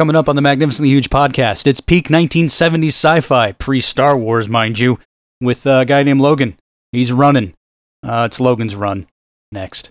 Coming up on the Magnificently Huge podcast, it's peak 1970s sci fi, pre Star Wars, mind you, with a guy named Logan. He's running. Uh, it's Logan's Run. Next.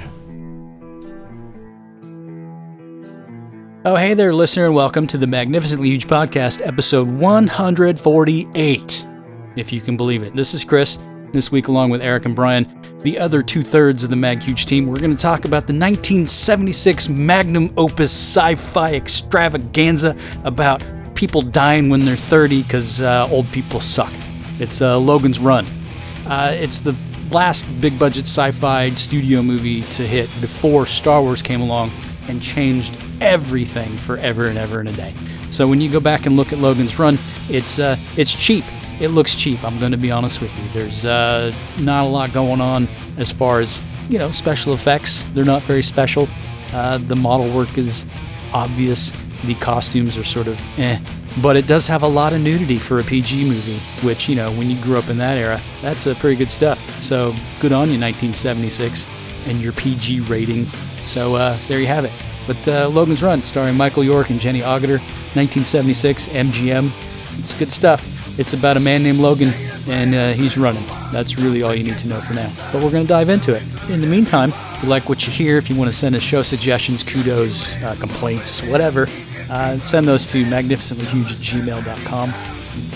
Oh, hey there, listener, and welcome to the Magnificently Huge Podcast, episode 148. If you can believe it. This is Chris. This week, along with Eric and Brian, the other two thirds of the Mag Huge team, we're going to talk about the 1976 magnum opus sci fi extravaganza about people dying when they're 30 because uh, old people suck. It's uh, Logan's Run. Uh, it's the last big budget sci fi studio movie to hit before Star Wars came along and changed everything forever and ever and a day. So when you go back and look at Logan's Run, it's uh, it's cheap. It looks cheap. I'm going to be honest with you. There's uh, not a lot going on as far as you know special effects. They're not very special. Uh, the model work is obvious. The costumes are sort of eh. But it does have a lot of nudity for a PG movie, which, you know, when you grew up in that era, that's uh, pretty good stuff. So good on you, 1976, and your PG rating. So uh, there you have it. But uh, Logan's Run, starring Michael York and Jenny Agutter, 1976, MGM. It's good stuff. It's about a man named Logan, and uh, he's running. That's really all you need to know for now. But we're going to dive into it. In the meantime, if you like what you hear, if you want to send us show suggestions, kudos, uh, complaints, whatever, uh, send those to magnificentlyhuge at gmail.com.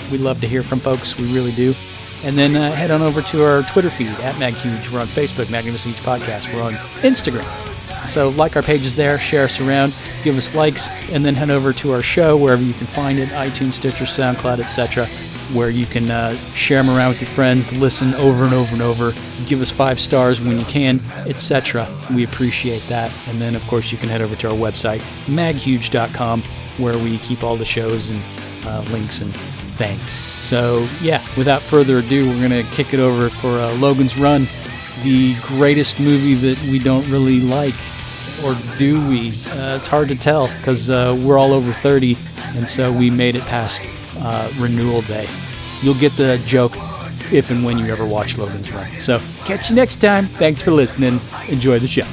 We love to hear from folks. We really do. And then uh, head on over to our Twitter feed at MagHuge. We're on Facebook, Magnificent Huge Podcast. We're on Instagram. So like our pages there, share us around, give us likes, and then head over to our show wherever you can find it, iTunes, Stitcher, SoundCloud, etc., where you can uh, share them around with your friends, listen over and over and over, give us five stars when you can, etc. We appreciate that. And then, of course, you can head over to our website, maghuge.com, where we keep all the shows and uh, links and things. So, yeah, without further ado, we're going to kick it over for uh, Logan's Run, the greatest movie that we don't really like. Or do we? Uh, it's hard to tell because uh, we're all over 30, and so we made it past uh, renewal day. You'll get the joke if and when you ever watch Logan's Run. So, catch you next time. Thanks for listening. Enjoy the show.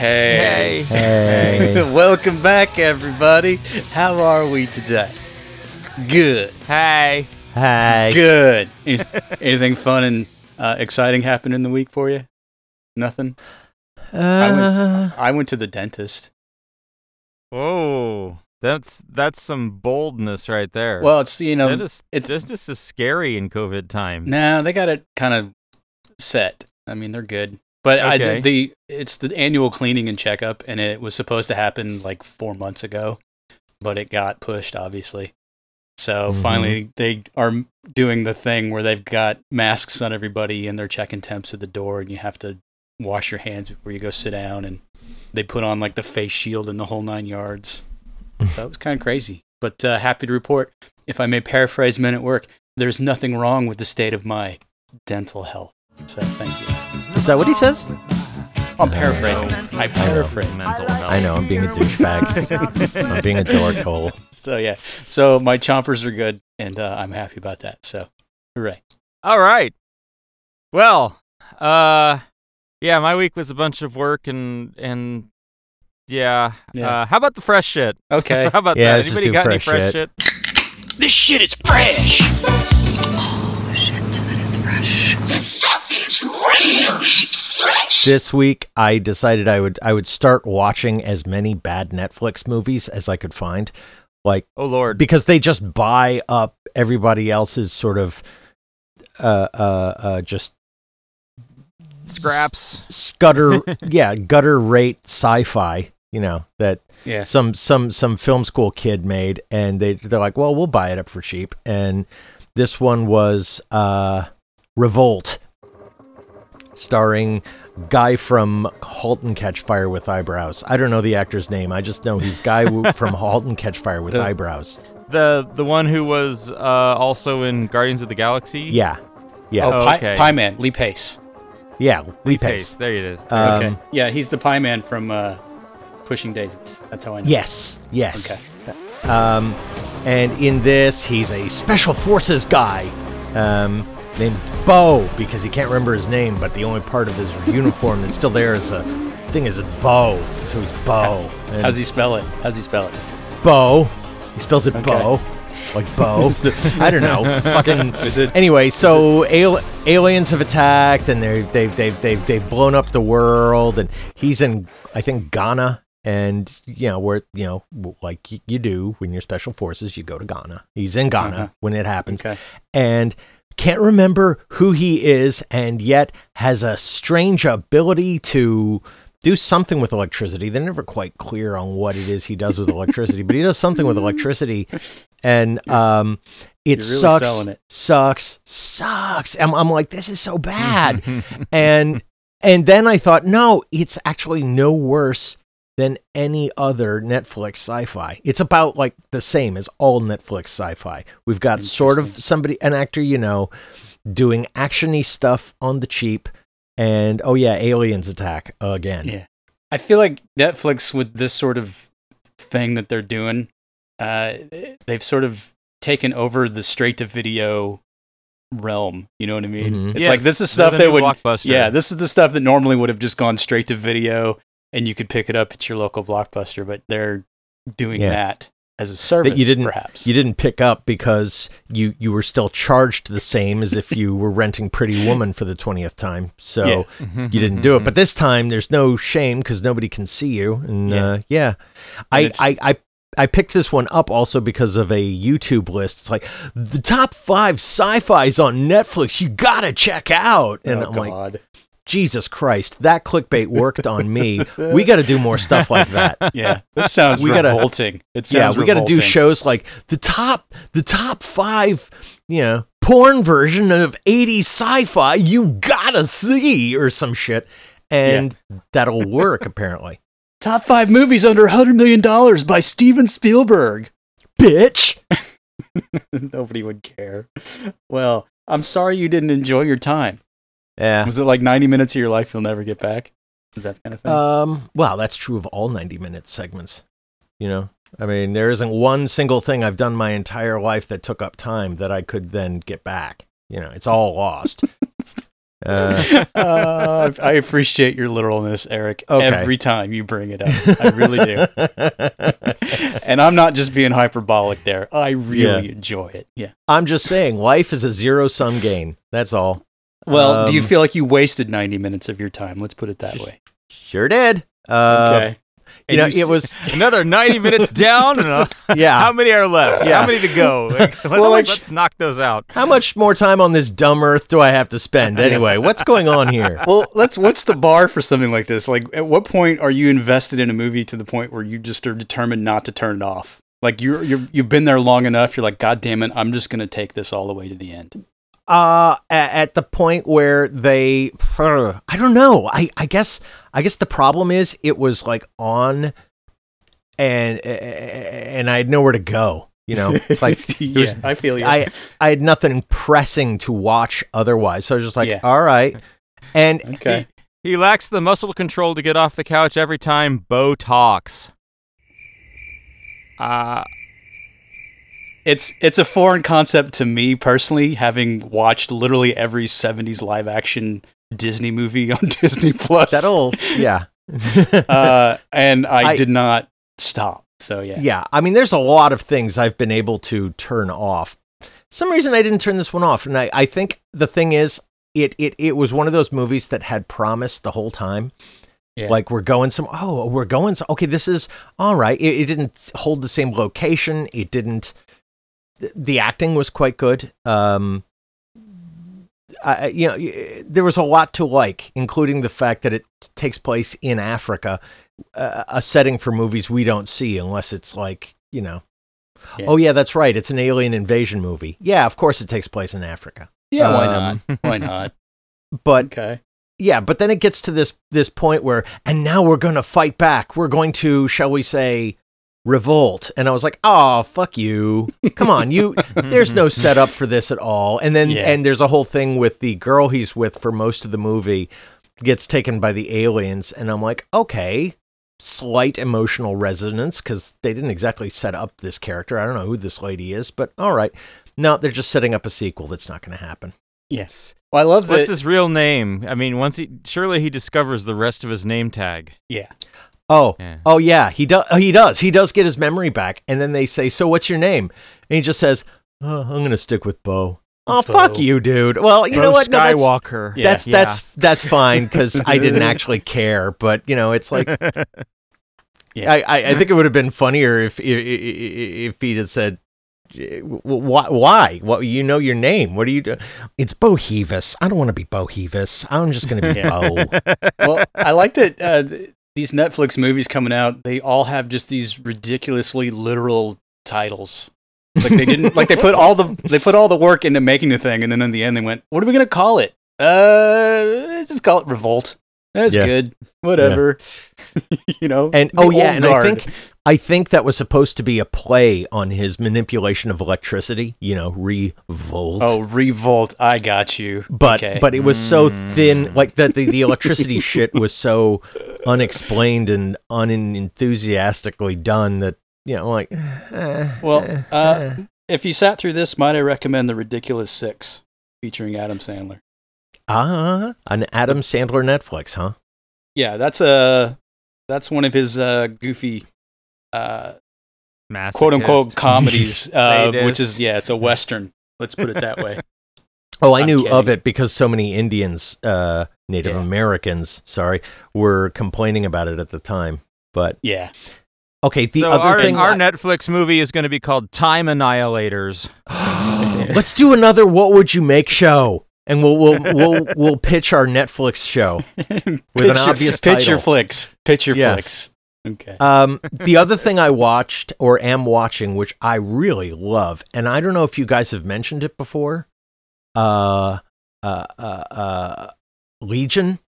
Hey. Hey. Welcome back, everybody. How are we today? Good. Hey. Hey. Good. Anything fun and uh, exciting happened in the week for you? Nothing. I Uh, went. I went to the dentist. Oh, that's that's some boldness right there. Well, it's you know, that is, it's- this this is scary in COVID time. nah, they got it kind of set. I mean, they're good. But I Okay. did the it's the annual cleaning and checkup, and it was supposed to happen like four months ago, but it got pushed, obviously. So Mhm. finally, they are doing the thing where they've got masks on everybody, and they're checking temps at the door, and you have to wash your hands before you go sit down, and they put on like the face shield and the whole nine yards. so it was kind of crazy, but uh, happy to report, if I may paraphrase Men at Work, there's nothing wrong with the state of my dental health. So thank you. is that what he says? I'm paraphrasing. I paraphrase. Mental health. I know. I'm being a douchebag. I'm being a dork hole. So yeah. So my chompers are good, and uh, I'm happy about that. So, hooray! All right. Well, uh, yeah, my week was a bunch of work and and yeah. Yeah. Uh, how about the fresh shit? Okay. how about Yeah, that? Anybody do got any fresh fresh shit. shit? This shit is fresh. Oh shit, that is fresh. This stuff is really fresh. This week, I decided I would I would start watching as many bad Netflix movies as I could find, like Oh Lord. because they just buy up everybody else's sort of uh uh uh just Scraps. scutter yeah gutter rate sci-fi you know that Yeah. some some some film school kid made and they they're like well we'll buy it up for cheap and this one was uh revolt starring guy from *Halt and Catch Fire* with eyebrows. I don't know the actor's name. I just know he's guy from *Halt and Catch Fire* with The- eyebrows. The the one who was uh, also in Guardians of the Galaxy. Yeah, yeah, Oh, Oh, Pie, okay. Pie Man, Lee Pace. yeah. Lee Pace. Pace. There it is. Um, Okay. Yeah, he's the Pie Man from uh, Pushing Daisies. That's how I know. Yes, yes. Okay. Um, and in this, he's a special forces guy um, named Bo because he can't remember his name, but the only part of his uniform that's still there is a thing is a bow. So he's Bo. And How's he spell it? How's he spell it? Bo. He spells it Okay. Bo. Like Bo. I don't know. Fucking. Is it? Anyway, so al- aliens have attacked and they're, they've, they've, they've, they've blown up the world. And he's in, I think, Ghana. And, you know, where, you know, like you do when you're special forces, you go to Ghana. He's in Ghana Uh-huh. when it happens. Okay. And can't remember who he is and yet has a strange ability to do something with electricity. They're never quite clear on what it is he does with electricity, but he does something with electricity. And um, it really sucks, it. sucks, sucks. I'm, I'm like, this is so bad. and and then I thought, no, it's actually no worse than any other Netflix sci-fi. It's about like the same as all Netflix sci-fi. We've got sort of somebody, an actor you know, doing actiony stuff on the cheap, and oh yeah, aliens attack again. Yeah. I feel like Netflix with this sort of thing that they're doing, uh, they've sort of taken over the straight to video realm. You know what I mean? Mhm. It's like this is stuff the that would Blockbuster. Yeah, this is the stuff that normally would have just gone straight to video and you could pick it up at your local blockbuster, but they're doing Yeah. that as a service you didn't- perhaps. You didn't pick up because you you were still charged the same as if you were renting Pretty Woman for the twentieth time. So Yeah. you didn't do it. But this time, there's no shame because nobody can see you. And Yeah. yeah, uh, yeah. I, I I I picked this one up also because of a YouTube list. It's like the top five sci-fi's on Netflix. You gotta check out. And oh, I'm like, God. Jesus Christ, that clickbait worked on me. we got to do more stuff like that. yeah, this sounds We gotta- revolting. It yeah, we got to do shows like the top, the top five, you know, porn version of 80s sci-fi you gotta see or some shit, and that'll work apparently. Top five movies under $100 million by Steven Spielberg. Bitch. Nobody would care. Well, I'm sorry you didn't enjoy your time. Yeah. Was it like 90 minutes of your life you'll never get back? Is that kind of thing? Um. Well, that's true of all 90-minute segments. You know, I mean, there isn't one single thing I've done my entire life that took up time that I could then get back. You know, it's all lost. uh, uh, I appreciate your literalness, Eric, Okay. every time you bring it up. I really do. and I'm not just being hyperbolic there. I really Yeah. enjoy it. Yeah. I'm just saying, life is a zero-sum game. That's all. Well, do you Um, feel like you wasted 90 minutes of your time? Let's put it that way. Sure did. Uh, okay. You know, you it was Another 90 minutes down. And yeah. How many are left? Yeah. How many to go? Like, let's, like- let's knock those out. How much more time on this dumb earth do I have to spend anyway? What's going on here? well, let's. What's the bar for something like this? Like, at what point are you invested in a movie to the point where you just are determined not to turn it off? Like you're you're you've been there long enough. You're like, God damn it, I'm just gonna take this all the way to the end. Uh, at, at the point where they, I don't know. I, I guess, I guess the problem is it was like on, and and I had nowhere to go. You know, it's like yeah, I feel you. I I had nothing pressing to watch otherwise. So I was just like, Yeah. all right. And okay. He lacks the muscle control to get off the couch every time Bo talks. Uh, It's it's a foreign concept to me personally, having watched literally every '70s live action Disney movie on Disney Plus. that'll, yeah. uh, and I, I- did not stop. So yeah, yeah. I mean, there's a lot of things I've been able to turn off. Some reason I didn't turn this one off, and I, I think the thing is, it, it it was one of those movies that had promised the whole time. Yeah. Like we're going some. Oh, we're going. Some, okay, this is all right. It, it didn't hold the same location. It didn't. Th- The acting was quite good. Um, I, you know, there was a lot to like, including the fact that it takes place in Africa, uh, a setting for movies we don't see unless it's like you know. Yeah. Oh yeah, that's right. It's an alien invasion movie. Yeah, of course it takes place in Africa. yeah. Why Um, not? Why not? But Okay. yeah, but then it gets to this this point where, and now we're going to fight back. We're going to, shall we say, revolt. And I was like, oh, fuck you. Come on, you. there's no setup for this at all. And then Yeah. and there's a whole thing with the girl he's with for most of the movie gets taken by the aliens, and I'm like, okay. Slight emotional resonance because they didn't exactly set up this character. I don't know who this lady is, but all right. No, they're just setting up a sequel that's not going to happen. Yes. Well, I love that. What's his real name? I mean, once he surely he discovers the rest of his name tag. yeah. Oh, Yeah. oh yeah, he does. He does. He does get his memory back, and then they say, "So what's your name?" And he just says, oh, "I'm gonna stick with Bo." Oh, Bo. fuck you, dude. Well, you know Bo what? No, that's- Skywalker. that's Yeah. that's that's fine because I didn't actually care. But you know, it's like Yeah. I, I I think it would have been funnier if if, if he had said. Why? Why? What? You know your name. What do you do? It's Bo Hevis. I don't want to be Bo Hevis. I'm just going to be Bo. well, I like that uh, th- these Netflix movies coming out. They all have just these ridiculously literal titles. Like they didn't like they put all the they put all the work into making the thing, and then in the end they went, "What are we gonna call it? Uh, let's just call it Revolt. That's Yeah. good. Whatever. you know. And oh yeah, and I think I think that was supposed to be a play on his manipulation of electricity. You know, revolt. Oh, Revolt. I got you. but okay. but it was so thin, like that the, the electricity shit was so unexplained and unenthusiastically done that you know, like eh, Well, eh, uh, eh. if you sat through this, might I recommend the Ridiculous Six, featuring Adam Sandler. ah, an Adam Sandler Netflix, huh? Yeah, that's a that's one of his uh, goofy, uh, Masochist. quote unquote comedies, uh, which is yeah, it's a western. Let's put it that way. Oh, I I'm knew of it because so many Indians, uh, Native Yeah. Americans, sorry, were complaining about it at the time. But Yeah, okay, the so other our, thing, our Netflix movie is going to be called Time Annihilators. Let's do another "What Would You Make" show, and we'll we'll we'll, we'll pitch our Netflix show with an Pitch your- obvious pitch your title. flicks, pitch your Yes. flicks. Okay. Um, the other thing I watched or am watching, which I really love, and I don't know if you guys have mentioned it before, uh, uh, uh, uh Legion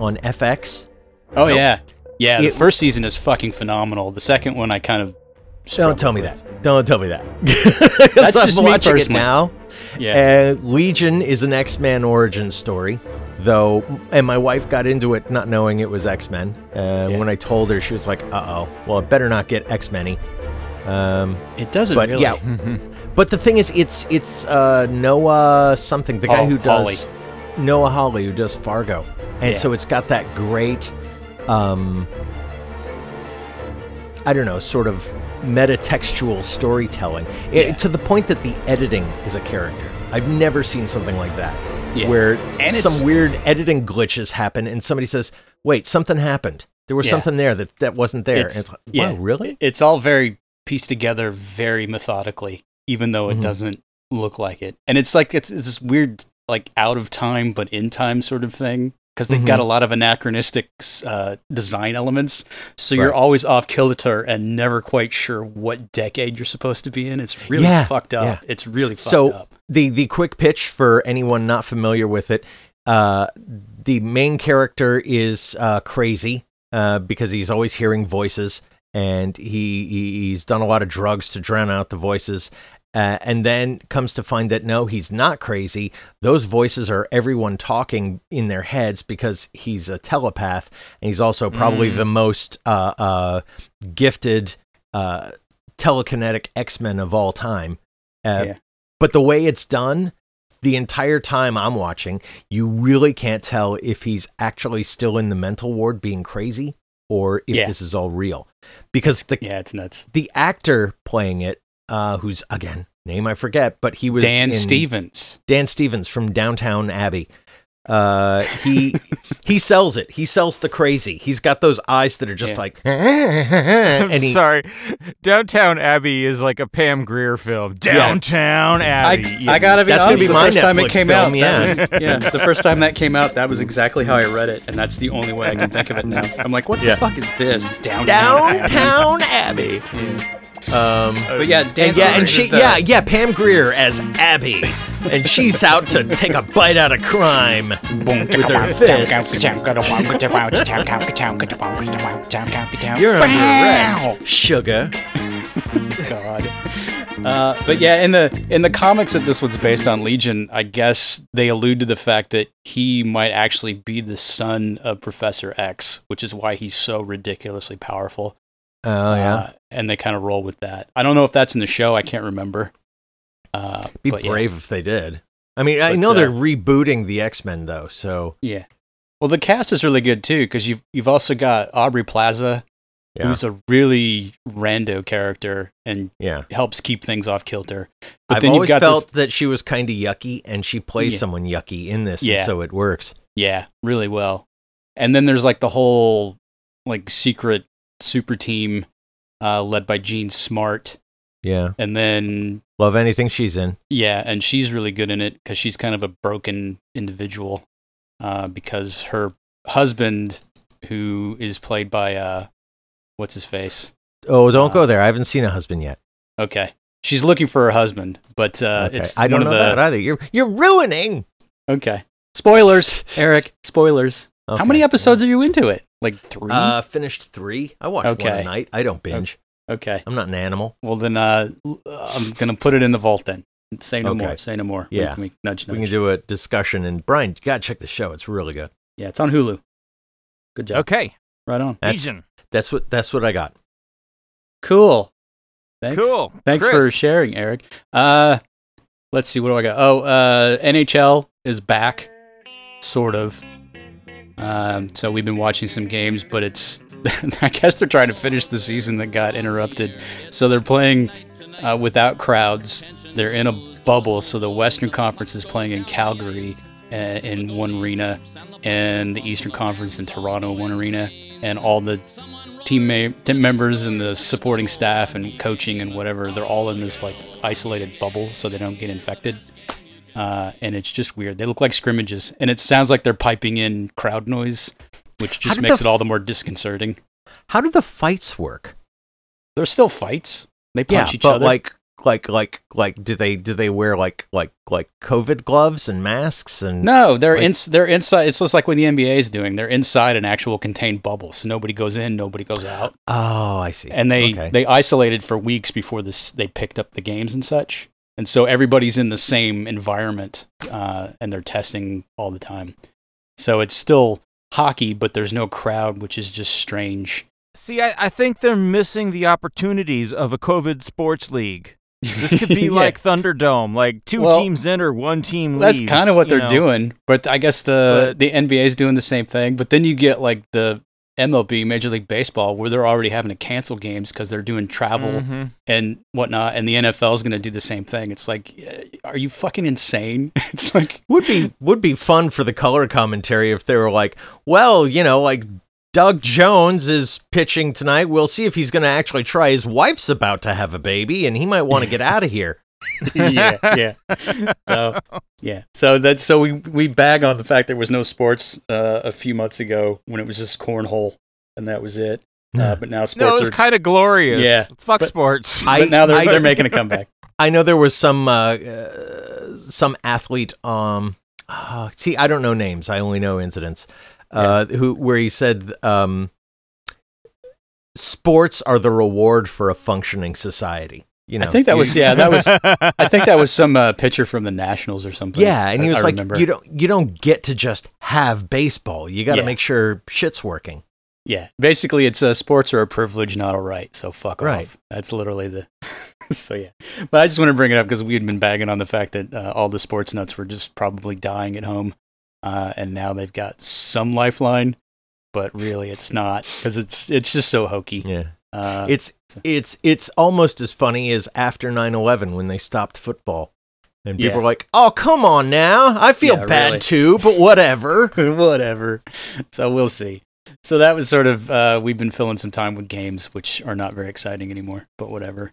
on FX. oh no. yeah, yeah. The first season is fucking phenomenal. The second one, I kind of Don't tell me with. that. Don't tell me that. That's I'm just me watching it personally. now. Yeah, Uh, Legion is an X Men origin story, though, and my wife got into it not knowing it was X Men. Uh, Yeah. When I told her, she was like, "Uh oh, well, it better not get X Men." Um, it doesn't but really. yeah, but the thing is, it's it's uh, Noah something, the guy Hol- who does Hawley. Noah Hawley who does Fargo, and Yeah. so it's got that great, um, I don't know, sort of metatextual storytelling It- Yeah. to the point that the editing is a character. I've never seen something like that, Yeah. where And some weird editing glitches happen, and somebody says, "Wait, something happened. There was Yeah. something there that that wasn't there." It's- it's like, yeah. wow, really? It's all very pieced together, very methodically, even though it Mhm. doesn't look like it. And it's like it's, it's this weird, like out of time but in time sort of thing because they've got Mhm. a lot of anachronistic uh, design elements. So you're always off kilter and never quite sure what decade you're supposed to be in. It's really Yeah, fucked up. yeah. It's really fucked So up. the the quick pitch for anyone not familiar with it, uh, the main character is uh, crazy uh, because he's always hearing voices, and he he- he's done a lot of drugs to drown out the voices. Uh, and then comes to find that no, he's not crazy. Those voices are everyone talking in their heads because he's a telepath, and he's also probably Mm. the most uh, uh, gifted uh, telekinetic X Men of all time. Uh, Yeah. But the way it's done, the entire time I'm watching, you really can't tell if he's actually still in the mental ward being crazy or if Yeah. this is all real. Because the Yeah, it's nuts. the actor playing it, uh, who's again name I forget, but he was Dan in- Stevens. Dan Stevens from Downtown Abbey. Uh, he he sells it. He sells the crazy. He's got those eyes that are just Yeah. like, I'm he, sorry. Downtown Abbey is like a Pam Grier film. Downtown I, Abbey. I gotta be That's honest. be the my first time it came film, out, yeah. was- yeah, the first time that came out, that was exactly how I read it, and that's the only way I can think of it now. I'm like, what Yeah. the fuck is this? Downtown. Abbey. Downtown Abbey. Um, But yeah, Dan and yeah, and she, is the- yeah, yeah, Pam Grier as Abby. and she's out to take a bite out of crime with her fists. You're under arrest, sugar. God. Uh, but yeah, in the in the comics that this one's based on, Legion, I guess they allude to the fact that he might actually be the son of Professor X, which is why he's so ridiculously powerful. Oh yeah, Uh, and they kind of roll with that. I don't know if that's in the show. I can't remember. Uh, be but yeah. brave if they did. I mean, I know uh, they're rebooting the X Men though, so Yeah. Well, the cast is really good too because you've you've also got Aubrey Plaza, yeah, who's a really rando character and yeah. helps keep things off kilter. But I've then always you've got felt this, that she was kind of yucky, and she plays Yeah. someone yucky in this, Yeah. and so it works. yeah, really well. And then there's like the whole like secret super team uh, led by Jean Smart, Yeah, and then love anything she's in. yeah, and she's really good in it because she's kind of a broken individual uh, because her husband, who is played by uh, what's his face, Oh, don't Uh, go there. I haven't seen a husband yet. Okay. She's looking for her husband, but uh, Okay. it's I don't one know of the that either. You're you're ruining. okay. Spoilers, Eric. Spoilers. How many episodes are you into it? Like three. Uh, finished three. I watched one Okay. a night. I don't binge. okay. I'm not an animal. Well then, uh, l- I'm gonna put it in the vault then. Say no Okay. more. Say no more. Yeah. Wink, wink, nudge, We can do a discussion. And Brian, you gotta check the show. It's really good. yeah, it's on Hulu. Good job. Okay. Right on. That's, Legion. That's what that's what I got. Cool. Thanks. Cool. Thanks Chris. for sharing, Eric. Uh, let's see. What do I got? Oh, uh, NHL is back, sort of. Um, so we've been watching some games, but it's. I guess they're trying to finish the season that got interrupted. So they're playing uh, without crowds. They're in a bubble. So the Western Conference is playing in Calgary uh, in one arena, and the Eastern Conference in Toronto one arena, and all the team, ma- team members and the supporting staff and coaching and whatever they're all in this like isolated bubble so they don't get infected uh, and it's just weird. They look like scrimmages. And it sounds like they're piping in crowd noise which just makes the it all the more disconcerting. How do the fights work? there's still fights. They punch yeah, each but other. like like like like do they do they wear like like like COVID gloves and masks and no they're like- in, they're inside it's just like what the nba is doing. They're inside an actual contained bubble so nobody goes in nobody goes out. Oh, I see. and they okay. they isolated for weeks before this they picked up the games and such and so everybody's in the same environment uh, and they're testing all the time so it's still hockey but there's no crowd which is just strange See, I, I think they're missing the opportunities of a COVID sports league. This could be Yeah. like Thunderdome, like two Well, teams enter, one team leaves. that's kind of what they're know? doing but i guess the But- the nba is doing the same thing but then you get like the mlb major league baseball where they're already having to cancel games because they're doing travel Mhm. and whatnot and the nfl is going to do the same thing it's like are you fucking insane it's like would be would be fun for the color commentary if they were like, well, you know, like Doug Jones is pitching tonight. We'll see if he's going to actually try. His wife's about to have a baby, and he might want to get out of here. yeah, yeah. So yeah, so that's so we we bag on the fact there was no sports uh, a few months ago when it was just cornhole and that was it. Uh, but now No, it sports was are. kind of glorious. Yeah, Fuck but- sports. I- but now they're I- they're making a comeback. I know there was some uh, uh, some athlete. Um, uh, see, I don't know names. I only know incidents. Uh, who where he said, um, "Sports are the reward for a functioning society." You know, I think that was yeah that was I think that was some uh, pitcher from the Nationals or something. Yeah, and I- he was I like, remember. "You don't, you don't get to just have baseball. You got to Yeah. make sure shit's working." Yeah, basically, it's uh, sports are a privilege, not a right. So fuck Right. off. That's literally the. so yeah, but I just want to bring it up because we had been bagging on the fact that uh, all the sports nuts were just probably dying at home, uh, and now they've got some lifeline, but really it's not because it's it's just so hokey. Yeah, Uh, it's it's it's almost as funny as after 9-11 when they stopped football, and people Yeah. were like, "Oh, come on now, I feel Yeah, bad really. too, but whatever." whatever. So we'll see. So that was sort of uh, we've been filling some time with games, which are not very exciting anymore, but whatever.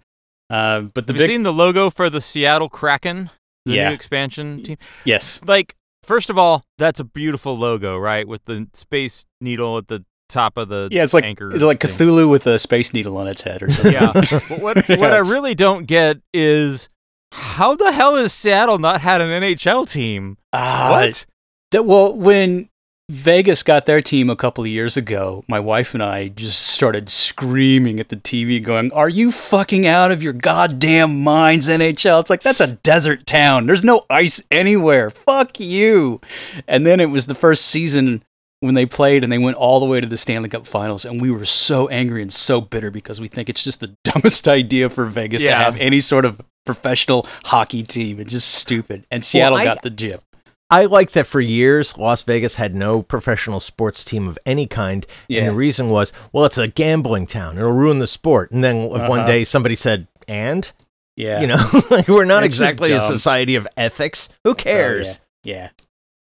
Uh, but the Have you big seen the logo for the Seattle Kraken? The Yeah. new expansion team? yes, Like, first of all, that's a beautiful logo, right? With the space needle at the top of the yeah, it's like anchor it's like thing. Cthulhu with a space needle on its head or something. Yeah. But what Yeah, what I really don't get is How the hell has Seattle not had an NHL team? Ah, What? That, well, when Vegas got their team a couple of years ago, my wife and I just started screaming at the TV, going, Are you fucking out of your goddamn minds, NHL? It's like, that's a desert town. There's no ice anywhere. Fuck you. And then it was the first season when they played and they went all the way to the Stanley Cup finals. And we were so angry and so bitter because we think it's just the dumbest idea for Vegas to have any sort of professional hockey team. It's just stupid. And Seattle I- got the jip. I like that for years, Las Vegas had no professional sports team of any kind. Yeah. And the reason was, well, it's a gambling town. It'll ruin the sport. And then if one Uh-huh. day somebody said, and? Yeah. You know, like, we're not It's exactly a society of ethics. Who cares? yeah. yeah.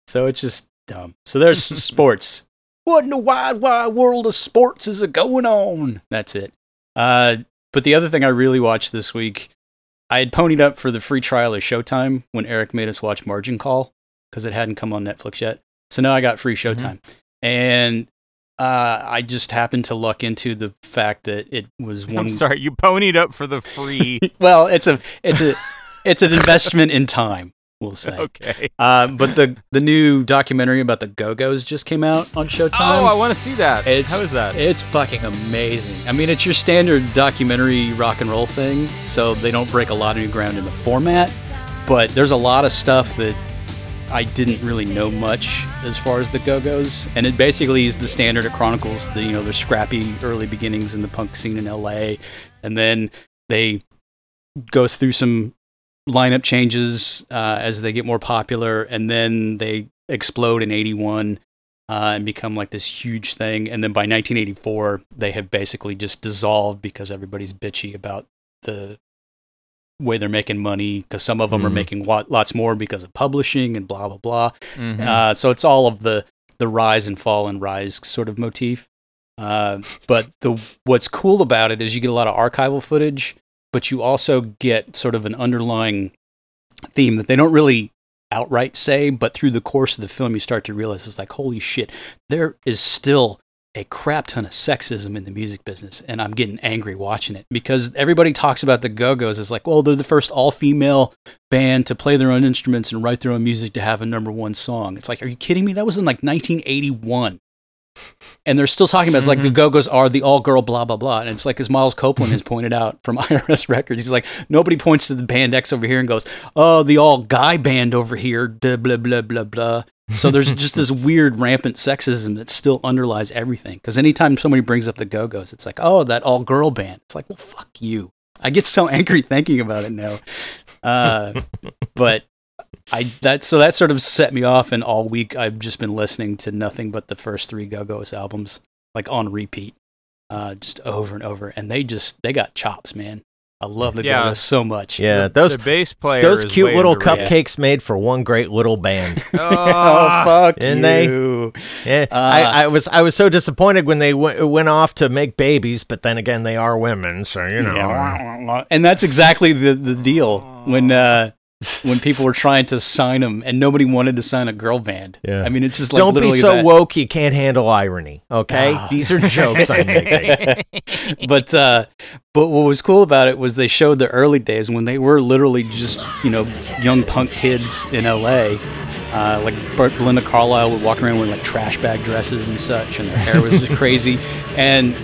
So it's just dumb. So there's sports. What in the wide, wide world of sports is it going on? That's it. Uh, but the other thing I really watched this week, I had ponied up for the free trial of Showtime when Eric made us watch Margin Call because it hadn't come on Netflix yet. So now I got free Showtime. And uh, I just happened to luck into the fact that it was one. I'm sorry, you ponied up for the free. Well, it's a it's a it's an investment in time. We'll say. okay. Um, but the the new documentary about the Go Go's just came out on Showtime. Oh, I want to see that. It's How is that? It's fucking amazing. I mean, it's your standard documentary rock and roll thing, so they don't break a lot of new ground in the format. But there's a lot of stuff that I didn't really know much as far as the Go Go's, and it basically is the standard. It chronicles the you know their scrappy early beginnings in the punk scene in L.A., and then they goes through some lineup changes uh, as they get more popular, and then they explode in '81 uh, and become like this huge thing. And then by 1984, they have basically just dissolved because everybody's bitchy about the way they're making money. Because some of them are Mhm. making lots more because of publishing and blah blah blah. Mhm. Uh, so it's all of the the rise and fall and rise sort of motif. Uh, but the what's cool about it is you get a lot of archival footage, but you also get sort of an underlying theme that they don't really outright say, but through the course of the film, you start to realize it's like, holy shit, there is still a crap ton of sexism in the music business, and I'm getting angry watching it because everybody talks about the Go Go's as like, well, they're the first all female band to play their own instruments and write their own music to have a number one song. It's like, are you kidding me? That was in like 1981. And they're still talking about it's like the Go Go's are the all girl blah blah blah, and it's like as Miles Copeland has pointed out from IRS Records, he's like nobody points to the band X over here and goes, oh the all guy band over here, blah blah blah blah blah. So there's just this weird rampant sexism that still underlies everything. Because anytime somebody brings up the Go Go's, it's like, oh that all girl band. It's like, well fuck you. I get so angry thinking about it now. Uh, but I that so that sort of set me off, and all week I've just been listening to nothing but the first three Go Go's albums, like on repeat, uh, just over and over. And they just they got chops, man. I love the Yeah. Go Go's so much. Yeah, the, those the bass player. those cute little underrated. cupcakes made for one great little band. oh Ah, fuck didn't they? Yeah, Uh, I, I was I was so disappointed when they w- went off to make babies, but then again, they are women, so you know. Yeah. And that's exactly the the deal when uh, when people were trying to sign them, and nobody wanted to sign a girl band. Yeah. I mean, it's just like Don't be so that. woke you can't handle irony. Okay, Ah. these are jokes I'm making. but uh, but what was cool about it was they showed the early days when they were literally just you know young punk kids in L.A. Uh, like Bert- Belinda Carlisle would walk around with like trash bag dresses and such, and their hair was just crazy. And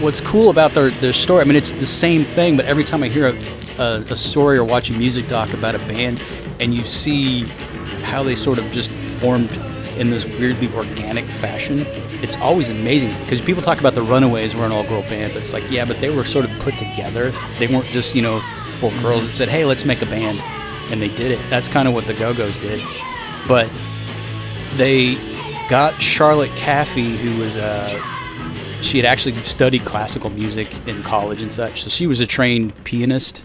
what's cool about their their story, I mean, it's the same thing, but every time I hear a, a, a story or watch a music doc about a band, and you see how they sort of just formed in this weirdly organic fashion, it's always amazing because people talk about the Runaways were an all-girl band, but it's like, yeah, but they were sort of put together. They weren't just you know four girls that said, hey, let's make a band, and they did it. That's kind of what the Go Go's did, but they got Charlotte Caffey, who was a she had actually studied classical music in college and such. So she was a trained pianist,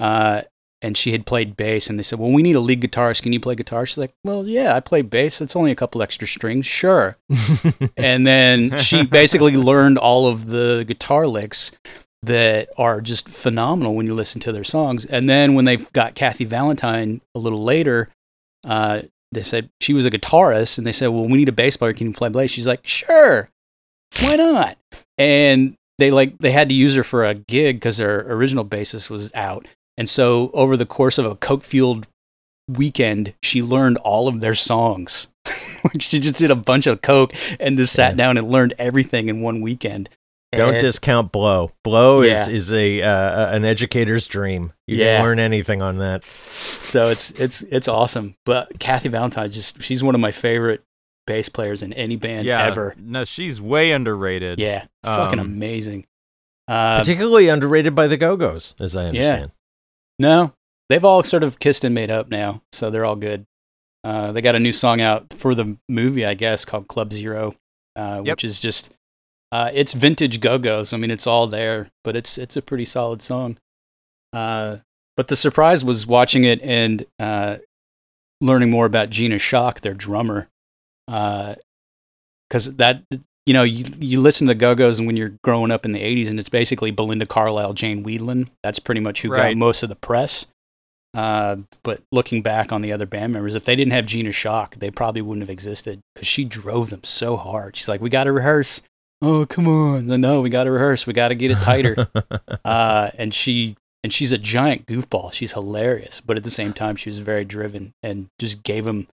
uh, and she had played bass. And they said, "Well, we need a lead guitarist. Can you play guitar?" She's like, "Well, yeah, I play bass. It's only a couple extra strings, sure." and then she basically learned all of the guitar licks that are just phenomenal when you listen to their songs. And then when they got Kathy Valentine a little later, uh, they said she was a guitarist, and they said, "Well, we need a bass player. Can you play bass?" She's like, "Sure." Why not? And they like they had to use her for a gig because their original bassist was out, And so over the course of a coke fueled weekend, she learned all of their songs. she just did a bunch of coke and just sat down and learned everything in one weekend. Don't And- discount blow. Blow Yeah. is is a uh, an educator's dream. You Yeah. can learn anything on that. So it's it's it's awesome. But Kathy Valentine just she's one of my favorite bass players in any band yeah, ever. No, she's way underrated. Yeah, fucking Um, amazing. Uh, Particularly underrated by the Go Go's, as I understand. no, they've all sort of kissed and made up now, so they're all good. Uh, they got a new song out for the movie, I guess, called Club Zero, uh, Yep. which is just uh, it's vintage Go Go's. I mean, it's all there, but it's it's a pretty solid song. Uh, but the surprise was watching it and uh, learning more about Gina Shock, their drummer, because that you know you you listen to the Go Go's and when you're growing up in the '80s, and it's basically Belinda Carlisle, Jane Wiedlin. That's pretty much who got most of the press. Uh, but looking back on the other band members, if they didn't have Gina Shock, they probably wouldn't have existed because she drove them so hard. She's like, "We got to rehearse." Oh, come on! No, we got to rehearse. We got to get it tighter. uh, and she and she's a giant goofball. She's hilarious, but at the same time, she was very driven and just gave them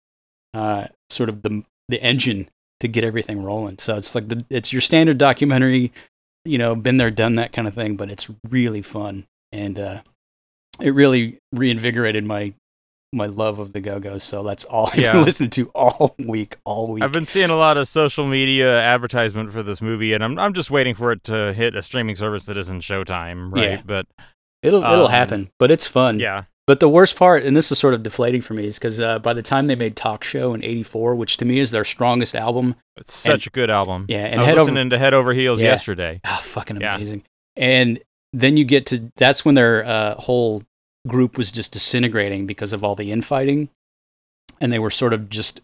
uh, sort of the the engine to get everything rolling. So it's like the it's your standard documentary, you know, been there, done that kind of thing, but it's really fun and uh, it really reinvigorated my my love of the Go Go's. So that's all I've Yeah. listening to all week, all week. I've been seeing a lot of social media advertisement for this movie, and I'm I'm just waiting for it to hit a streaming service that isn't Showtime, right? Yeah. But it'll it'll um, happen, but it's fun. yeah, But the worst part, and this is sort of deflating for me, is because uh, by the time they made Talk Show in '84, which to me is their strongest album, it's such a good album. yeah, and I was Head Over- listening to Head Over Heels Yeah. yesterday. ah, fucking Yeah. amazing. And then you get to that's when their uh, whole group was just disintegrating because of all the infighting, and they were sort of just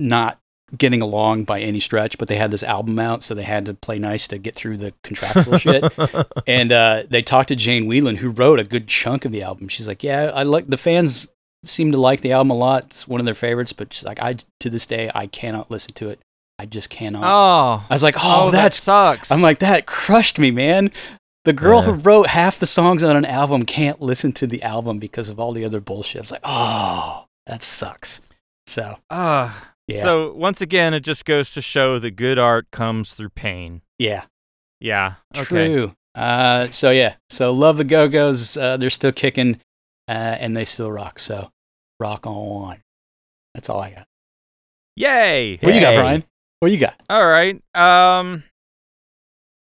not getting along by any stretch. But they had this album out, so they had to play nice to get through the contractual shit. And uh, they talked to Jane Wiedlin, who wrote a good chunk of the album. She's like, "Yeah, I like the fans seem to like the album a lot. It's one of their favorites." But she's like, "I to this day I cannot listen to it. I just cannot." Oh, I was like, "Oh, that that's sucks. I'm like, that crushed me, man. The girl who wrote half the songs on an album can't listen to the album because of all the other bullshit. It's like, oh, that sucks. So, Ah. Yeah. So once again, it just goes to show that good art comes through pain. yeah, Yeah. Okay. true. Uh, so, yeah. So, love the Go Go's. Uh, they're still kicking uh, and they still rock. So, rock on. That's all I got. Yay. What do you got. Brian? What do you got? All right. Um.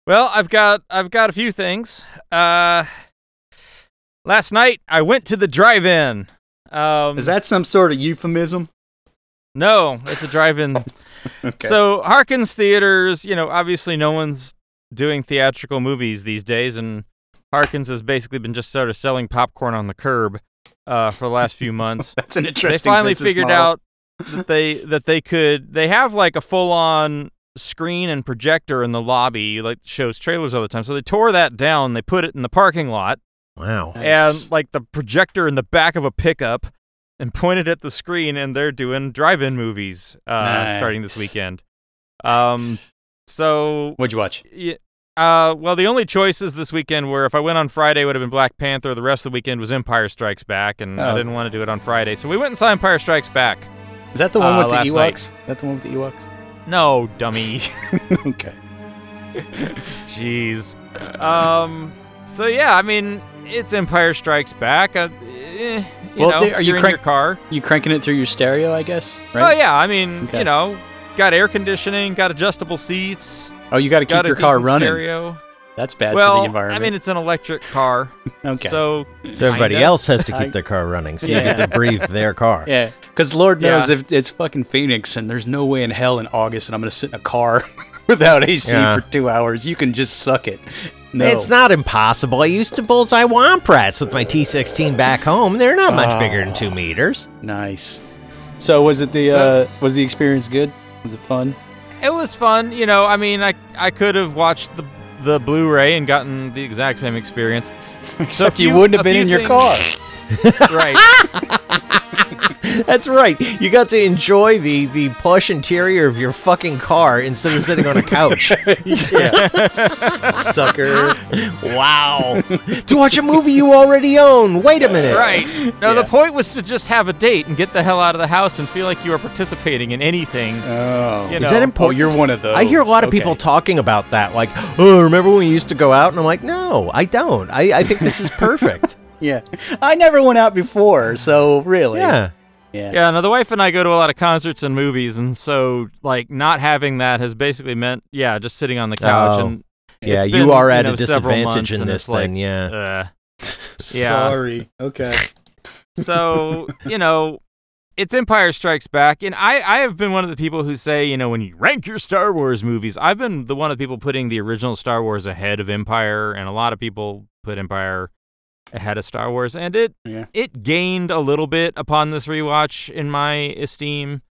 Well, I've got I've got a few things. Uh. Last night I went to the drive-in. Um, Is that some sort of euphemism? No? It's a drive-in. Okay. So Harkins Theaters, you know, obviously no one's doing theatrical movies these days, and Harkins has basically been just sort of selling popcorn on the curb uh, for the last few months. that's an interesting. they finally figured model. out that they that they could they have like a full-on screen and projector in the lobby like shows trailers all the time so they tore that down they put it in the parking lot wow. Nice. and like the projector in the back of a pickup and pointed at the screen and they're doing drive-in movies uh, starting this weekend um so What'd you watch? yeah, uh, well, the only choices this weekend were if I went on Friday, would have been Black Panther. The rest of the weekend was Empire Strikes Back, and I Oh. didn't want to do it on Friday, so we went and saw Empire Strikes Back. Is that the one Uh, with the Ewoks? night. Is that the one with the Ewoks? No, dummy. okay. Jeez. Um. So yeah, I mean, it's Empire Strikes Back. Uh, eh, you Well, know, they- are you you're in your car? You cranking it through your stereo, I guess, Right? Oh yeah, I mean, Okay. you know, got air conditioning, got adjustable seats, Oh, you got to keep got your a car running. stereo. That's bad for the environment. I mean, it's an electric car, okay. so So everybody kinda. else has to keep their car running, so Yeah. you get to breathe their car. yeah, because Lord knows Yeah. if it's fucking Phoenix and there's no way in hell in August and I'm gonna sit in a car without AC Yeah. for two hours, you can just suck it. No, It's not impossible. I used to bullseye womp rats with my T16 back home. They're not much bigger than two meters. nice. So was it the So- uh, was the experience good? Was it fun? It was fun, you know. I mean, I I could have watched the the Blu-ray and gotten the exact same experience. Except a you wouldn't have been few in your car. right. That's right. You got to enjoy the the plush interior of your fucking car instead of sitting on a couch. Yeah. Sucker. wow. to watch a movie you already own. Wait a minute. Right. No, Yeah. the point was to just have a date and get the hell out of the house and feel like you were participating in anything. Oh. You Is know. that Oh, important? you're one of those. I hear a lot of Okay. people talking about that, like, "Oh, remember when we used to go out?" And I'm like, "No, I don't. I, I think this is perfect." Yeah. I never went out before, so really. yeah, Yeah. Yeah, no, the wife and I go to a lot of concerts and movies, and so like not having that has basically meant yeah, just sitting on the couch Oh. and yeah. it's You are at know, a disadvantage in and this it's like, thing. Yeah. Uh, yeah. Sorry. Okay. so you know it's empire strikes back and i i have been one of the people who say you know when you rank your star wars movies i've been the one of the people putting the original star wars ahead of empire and a lot of people put empire ahead of star wars and it Yeah. it gained a little bit upon this rewatch in my esteem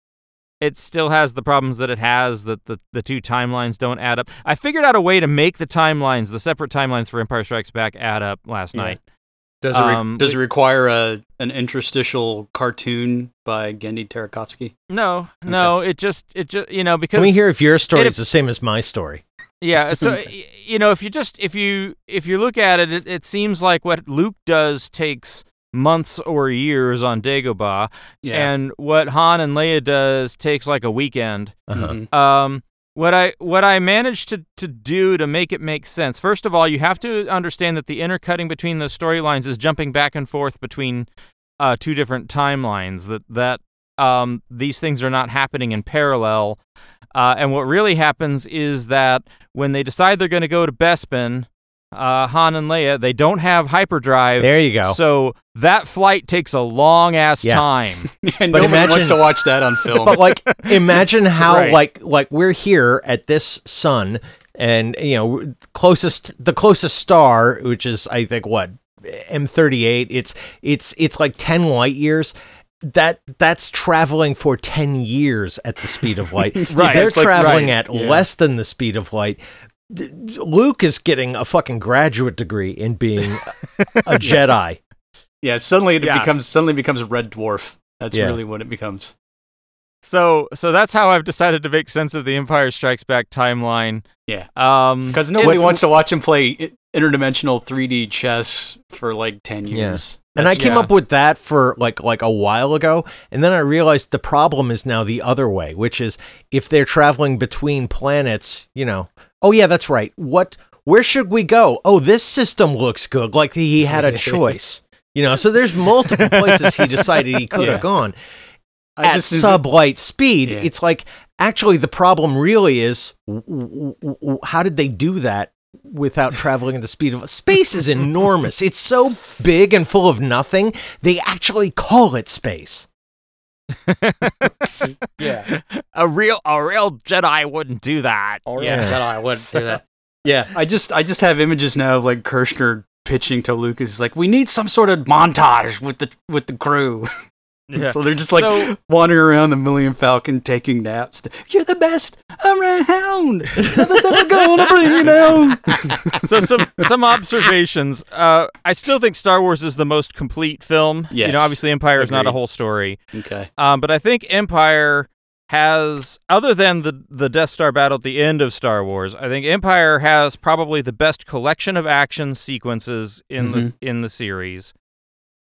it still has the problems that it has that the, the two timelines don't add up i figured out a way to make the timelines the separate timelines for empire strikes back add up last Yeah. night Does it, re- Um, does it require a an interstitial cartoon by Genndy Tartakovsky? No, no, it just it just you know because Let me hear if your story it- is the same as my story. Yeah. So you know if you just if you if you look at it, it, it seems like what Luke does takes months or years on Dagobah, and what Han and Leia does takes like a weekend. Uh-huh. Mhm. Um, what I what I managed to to do to make it make sense. First of all, you have to understand that the intercutting between the storylines is jumping back and forth between uh, two different timelines. That that um, these things are not happening in parallel. Uh, and what really happens is that when they decide they're going to go to Bespin, uh, Han and Leia, they don't have hyperdrive. There you go. So that flight takes a long ass Yeah. time. and But nobody wants imagine- to watch that on film. but like imagine how Right. like like we're here at this sun and you know closest the closest star which is i think what m38 it's it's it's like 10 light years that that's traveling for 10 years at the speed of light Right, they're it's like- traveling right, at yeah. less than the speed of light Luke is getting a fucking graduate degree in being a Jedi. yeah, suddenly it Yeah. becomes suddenly becomes a Red Dwarf. That's Yeah. really what it becomes. So so that's how I've decided to make sense of the Empire Strikes Back timeline. Yeah. Um, Because nobody wants to watch him play interdimensional 3D chess for like 10 Yeah. years. And I came just- up with that for like like a while ago, and then I realized the problem is now the other way, which is if they're traveling between planets, you know. Oh yeah, that's right. What where should we go? Oh, this system looks good. Like he had a choice. You know, so there's multiple places he decided he could have Yeah. gone I at just- sublight speed. Yeah. It's like actually the problem really is w- w- w- how did they do that without traveling at the speed of space is enormous. It's so big and full of nothing. They actually call it space. yeah. a real a real Jedi wouldn't do that. Or Yeah. Jedi wouldn't do that. Yeah, I just I just have images now of like Kershner pitching to Lucas like we need some sort of montage with the with the crew. Yeah. so they're just like So- wandering around the Millennium Falcon taking naps. You're the best around. Nothing's ever gonna bring you down. so some some observations. Uh, I still think Star Wars is the most complete film. You know, obviously Empire is not a whole story. Okay. Um, but I think Empire has, other than the the Death Star battle at the end of Star Wars, I think Empire has probably the best collection of action sequences in the in the series.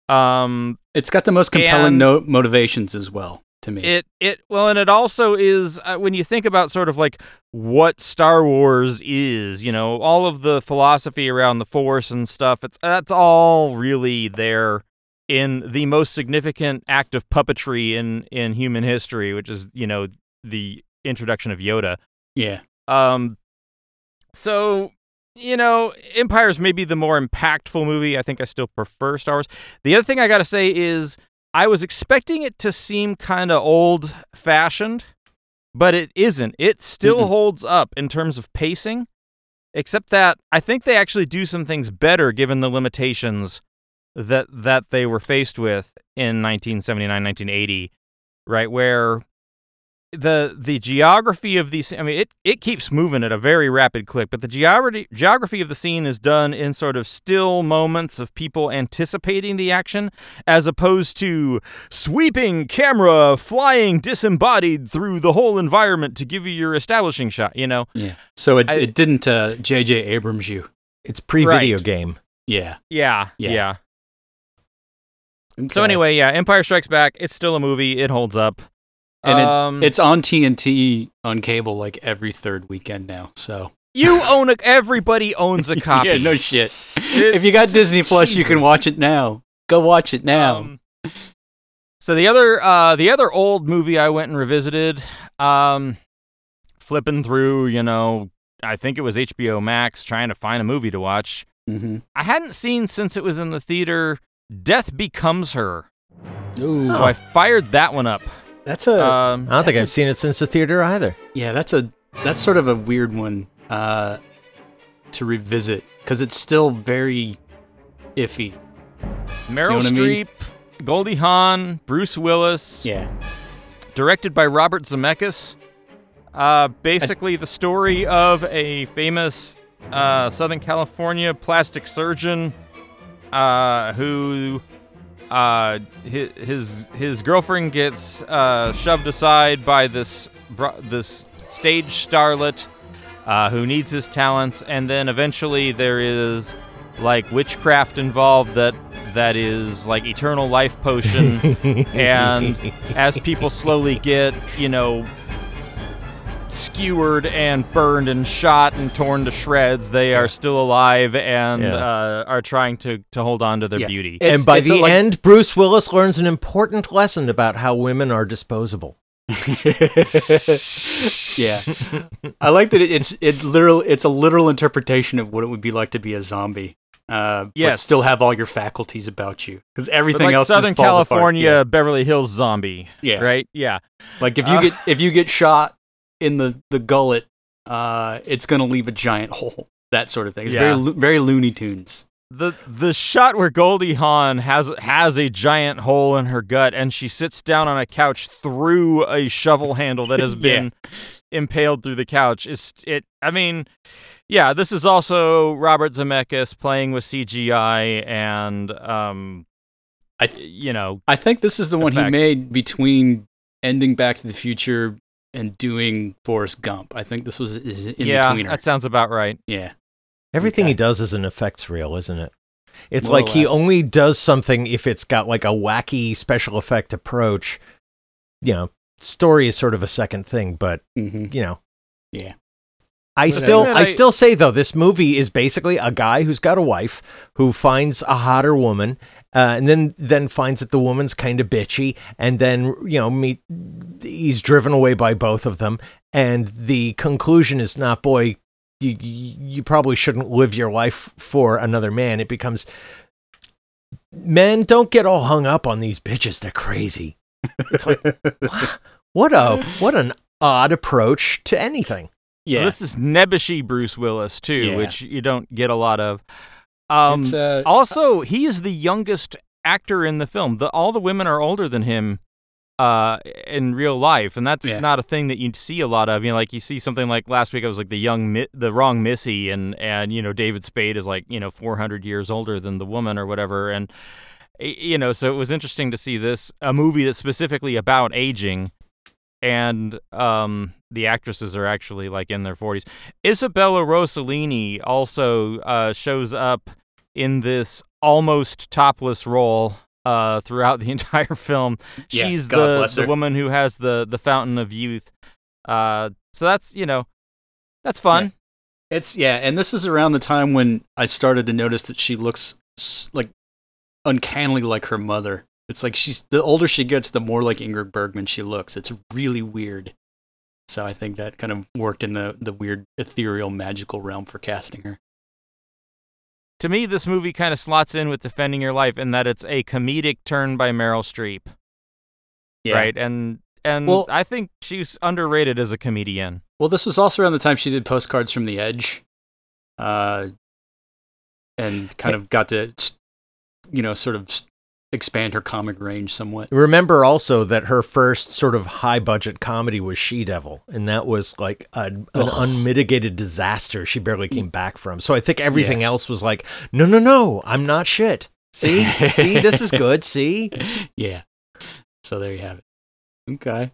Um, It's got the most compelling no- motivations as well to me. it it well, and it also is uh, when you think about sort of like what Star Wars is, you know, all of the philosophy around the Force and stuff. It's that's all really there in the most significant act of puppetry in in human history, which is you know the introduction of Yoda. yeah. Um, so you know, Empire's maybe the more impactful movie. I think I still prefer Star Wars. The other thing I got to say is I was expecting it to seem kind of old fashioned, but it isn't. It still Mm-mm. holds up in terms of pacing, except that I think they actually do some things better given the limitations that that they were faced with in 1979, 1980, right? Where the the geography of these. I mean, it it keeps moving at a very rapid clip, but the geography geography of the scene is done in sort of still moments of people anticipating the action, as opposed to sweeping camera flying disembodied through the whole environment to give you your establishing shot. You know. Yeah. So it, I- it didn't uh, J.J. Abrams you. It's pre-video Right. game. Yeah. Yeah. Yeah. Yeah. So anyway, yeah, Empire Strikes Back. It's still a movie. It holds up. And it- um, it's on TNT on cable like every third weekend now. So you own a. Everybody owns a copy. yeah, no shit. if you got Disney Plus, you can watch it now. Go watch it now. Um, so the other uh, the other old movie I went and revisited, um, flipping through, you know, I think it was HBO Max, trying to find a movie to watch. mm-hmm. I hadn't seen since it was in the theater. Death Becomes Her. Ooh, So I fired that one up. That's a Um, I don't think That's I've seen it since the theater either. yeah. That's a that's sort of a weird one uh, to revisit because it's still very iffy. Meryl know what I mean? Streep, Goldie Hawn, Bruce Willis. Yeah. directed by Robert Zemeckis. Uh, basically, the story of a famous uh, Southern California plastic surgeon uh, who uh, his, his his girlfriend gets uh, shoved aside by this this stage starlet uh, who needs his talents, and then eventually there is like witchcraft involved that that is like eternal life potion. And as people slowly get, you know, skewered and burned and shot and torn to shreds, they are still alive and Yeah. uh, are trying to, to hold on to their Yeah. beauty. It's- and by it's a, the like- end, Bruce Willis learns an important lesson about how women are disposable. yeah, I like that it, it's it literal. It's a literal interpretation of what it would be like to be a zombie. Uh, but still have all your faculties about you because everything like else Southern just falls apart. California, Beverly Hills zombie. Yeah. Right? Yeah. Yeah. Like if you Uh, get if you get shot in the the gullet, uh, it's gonna leave a giant hole. That sort of thing. It's very Yeah. lo- very Looney Tunes. The the shot where Goldie Hawn has has a giant hole in her gut and she sits down on a couch through a shovel handle that has Yeah. been impaled through the couch is it I mean yeah this is also Robert Zemeckis playing with CGI and um I th- you know I think this is the one he made between ending Back to the Future and doing Forrest Gump. I think this was is in yeah betweener. that sounds about right yeah. Everything Okay. he does is an effects reel, isn't it? It's More like he only does something if it's got like a wacky special effect approach. You know, story is sort of a second thing, but hmm you know. Yeah. I The still I, I- still say though this movie is basically a guy who's got a wife who finds a hotter woman uh, and then then finds that the woman's kind of bitchy and then you know meet he's driven away by both of them. And the conclusion is not boy you you you probably shouldn't live your life for another man. It becomes men don't get all hung up on these bitches. They're crazy. It's like what a what an odd approach to anything. Yeah. this is nebbishy Bruce Willis too Yeah. which you don't get a lot of um uh, Also, he is the youngest actor in the film. The, all the women are older than him uh, in real life, and that's Yeah. not a thing that you see a lot of. You know, like you see something like last week, I was like the young, Mi- the wrong Missy, and and you know David Spade is like you know 400 years older than the woman or whatever, and you know, so it was interesting to see this a movie that's specifically about aging. And um, the actresses are actually like in their 40s. Isabella Rossellini also uh, shows up in this almost topless role uh, throughout the entire film. Yeah, She's God the, the woman who has the, the fountain of youth. Uh, so that's, you know, that's fun. It's yeah, and this is around the time when I started to notice that she looks like uncannily like her mother. It's like she's the older she gets, the more like Ingrid Bergman she looks. It's really weird. So I think that kind of worked in the the weird ethereal magical realm for casting her. To me, this movie kind of slots in with Defending Your Life in that it's a comedic turn by Meryl Streep, right? And and Well- I think she's underrated as a comedian. Well, this was also around the time she did postcards from the edge, uh, and kind of got to, you know, sort of expand her comic range somewhat. Remember also that her first sort of high budget comedy was She Devil, and that was like a, an unmitigated disaster she barely came back from. So I think everything Yeah. else was like, no, no, no, I'm not shit. See, see, this is good. See, Yeah. So there you have it. Okay.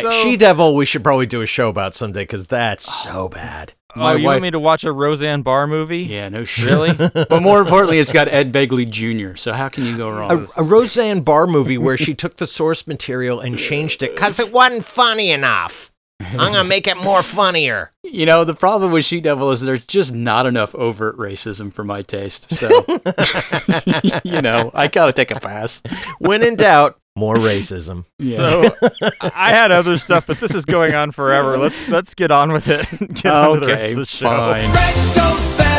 So- She Devil, we should probably do a show about someday because that's oh. so bad. Oh, you wife- want me to watch a Roseanne Barr movie? Yeah, no shit. Really? but more importantly, it's got Ed Begley Jr. So how can you go wrong? A, a Roseanne Barr movie where she took the source material and changed it because it wasn't funny enough. I'm gonna make it more funnier. You know, the problem with She Devil is there's just not enough overt racism for my taste. So, you know, I gotta take a pass. When in doubt, more racism. So I had other stuff, but this is going on forever. Let's let's get on with it. get on to the rest okay, of the show. fine.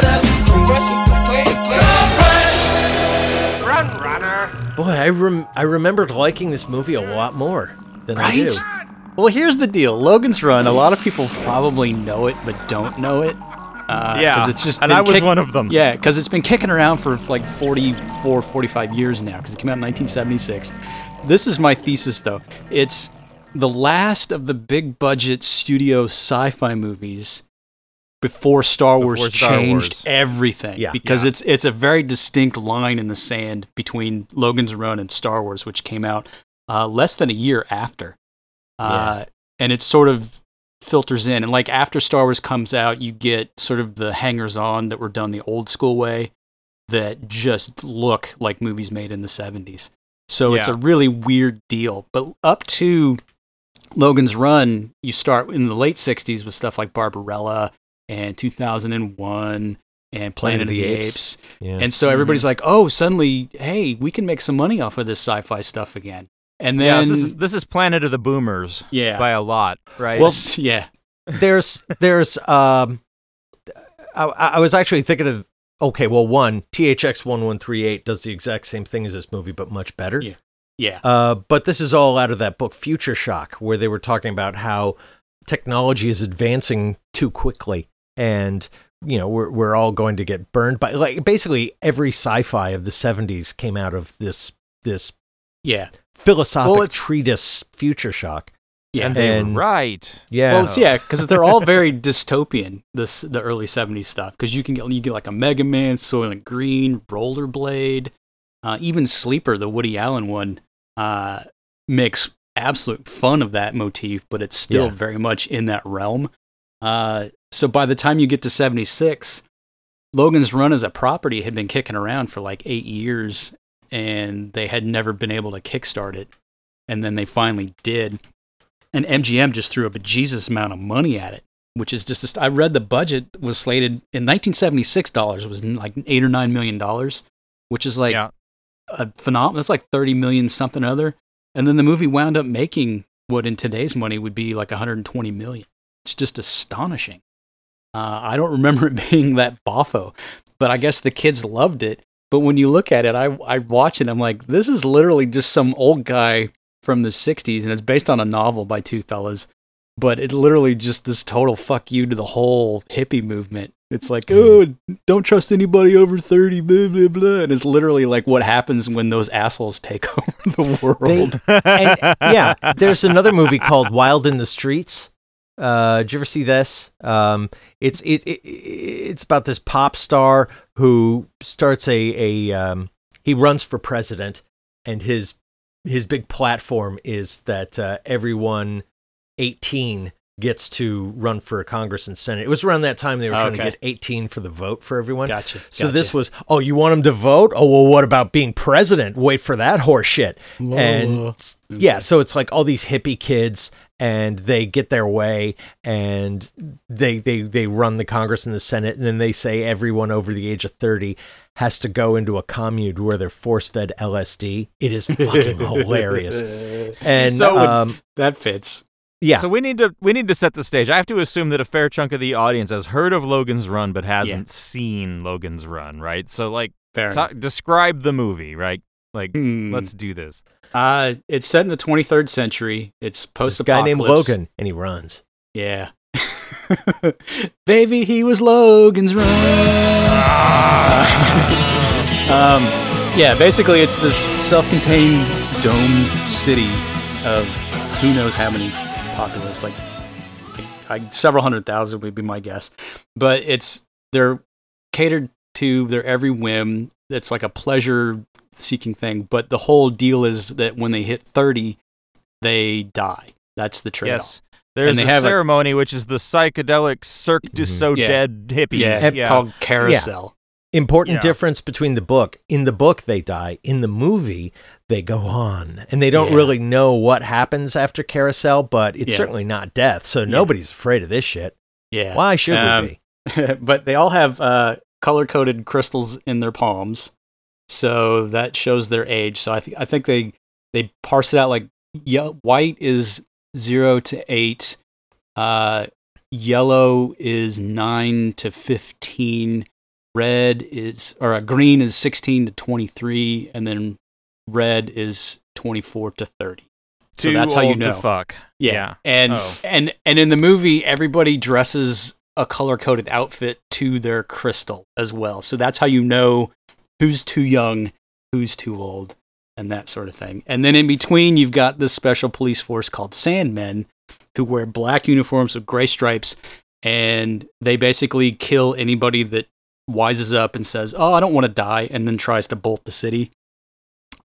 Boy, I rem- I remembered liking this movie a lot more than I do. Right? Well, here's the deal. Logan's Run. A lot of people probably know it, but don't know it. Uh, Yeah, 'cause it's just and I was kick- one of them. Yeah, because it's been kicking around for like 44, 45 years now. Because it came out in 1976. This is my thesis, though. It's the last of the big budget studio sci-fi movies before Star Wars Before Star changed Wars. everything. Yeah. because Yeah. it's it's a very distinct line in the sand between Logan's Run and Star Wars, which came out uh, less than a year after. Uh, and it sort of filters in. And like after Star Wars comes out, you get sort of the hangers on that were done the old school way that just look like movies made in the 70s. So it's a really weird deal. But up to Logan's Run, you start in the late 60s with stuff like Barbarella and 2001 and Planet, of the, Apes. Yeah. And so everybody's like, oh, suddenly, hey, we can make some money off of this sci fi stuff again. And Yeah, then, this is this is Planet of the Boomers yeah. by a lot, right? well, yeah. there's there's um I, I was actually thinking of okay well one thx 1138 does the exact same thing as this movie but much better Yeah. Yeah. uh, but this is all out of that book future shock where they were talking about how technology is advancing too quickly and you know we're, we're all going to get burned by like basically every sci-fi of the 70s came out of this this Yeah. philosophic Well, treatise future shock Yeah. and they and- were right. yeah Well, it's, yeah, because they're all very dystopian. This the early '70s stuff because you can get you get like a Mega Man, Soylent Green, Rollerball, uh, even Sleeper, the Woody Allen one, uh, makes absolute fun of that motif, but it's still Yeah. very much in that realm. Uh, so by the time you get to '76, Logan's Run as a property had been kicking around for like eight years, and they had never been able to kickstart it, and then they finally did and MGM just threw up a Jesus amount of money at it, which is just. a st- I read the budget was slated in 1976 dollars was like eight or nine million dollars, which is like yeah. a phenomenal. That's like 30 million something other, and then the movie wound up making what in today's money would be like 120 million. It's just astonishing. Uh, I don't remember it being that boffo, but I guess the kids loved it. But when you look at it, I I watch it. I'm like, this is literally just some old guy from the 60s, and it's based on a novel by two fellas. But it literally just this total fuck you to the whole hippie movement. It's like, oh, don't trust anybody over 30, blah, blah, blah. And it's literally like what happens when those assholes take over the world. and, yeah, there's another movie called Wild in the Streets. Uh, did you ever see this? Um, it's it, it it's about this pop star who starts a a um, he runs for president, and his his big platform is that uh, everyone 18 gets to run for Congress and Senate. It was around that time they were trying to get 18 for the vote for everyone. Gotcha. So this was, oh, you want him to vote? Oh, well, what about being president? Wait for that horse shit. And yeah, so it's like all these hippie kids and they get their way and they they they run the Congress and the Senate and then they say everyone over the age of 30 has to go into a commune where they're force-fed LSD. It is fucking hilarious. And So- um that fits. Yeah. So we need to we need to set the stage. I have to assume that a fair chunk of the audience has heard of Logan's Run but hasn't seen Logan's Run, right? So like Fair ta- describe the movie, right? Like Hmm. let's do this. Uh, it's set in the 23rd century. It's this post guy named. Logan and he runs. Yeah. Baby, he was Logan's run. um, Yeah, basically, it's this self-contained domed city of who knows how many populace, like, like several hundred thousand would be my guess. But it's they're catered to their every whim. It's like a pleasure-seeking thing. But the whole deal is that when they hit thirty, they die. That's the trade-off. Yes. There's they a have a- ceremony which is the psychedelic Cirque du Mhm. So Yeah. Dead hippies. Yeah, Yeah. called carousel. Important Yeah. difference between the book. In the book, they die. In the movie, they go on, and they don't Yeah. really know what happens after Carousel, but it's Yeah. certainly not death. So nobody's afraid of this shit. Yeah. Why should Um, we be? but they all have uh, color coded crystals in their palms, so that shows their age. So I think I think they they parse it out like ye- white is zero to eight, uh, yellow is nine to fifteen, red is or uh, green is sixteen to twenty three, and then red is twenty four to thirty. So that's how you know. to fuck. Yeah. Yeah. And Oh. and and in the movie everybody dresses a color coded outfit to their crystal as well. So that's how you know who's too young, who's too old, and that sort of thing. And then in between you've got this special police force called Sandmen who wear black uniforms with gray stripes and they basically kill anybody that wises up and says, "Oh, I don't want to die," and then tries to bolt the city.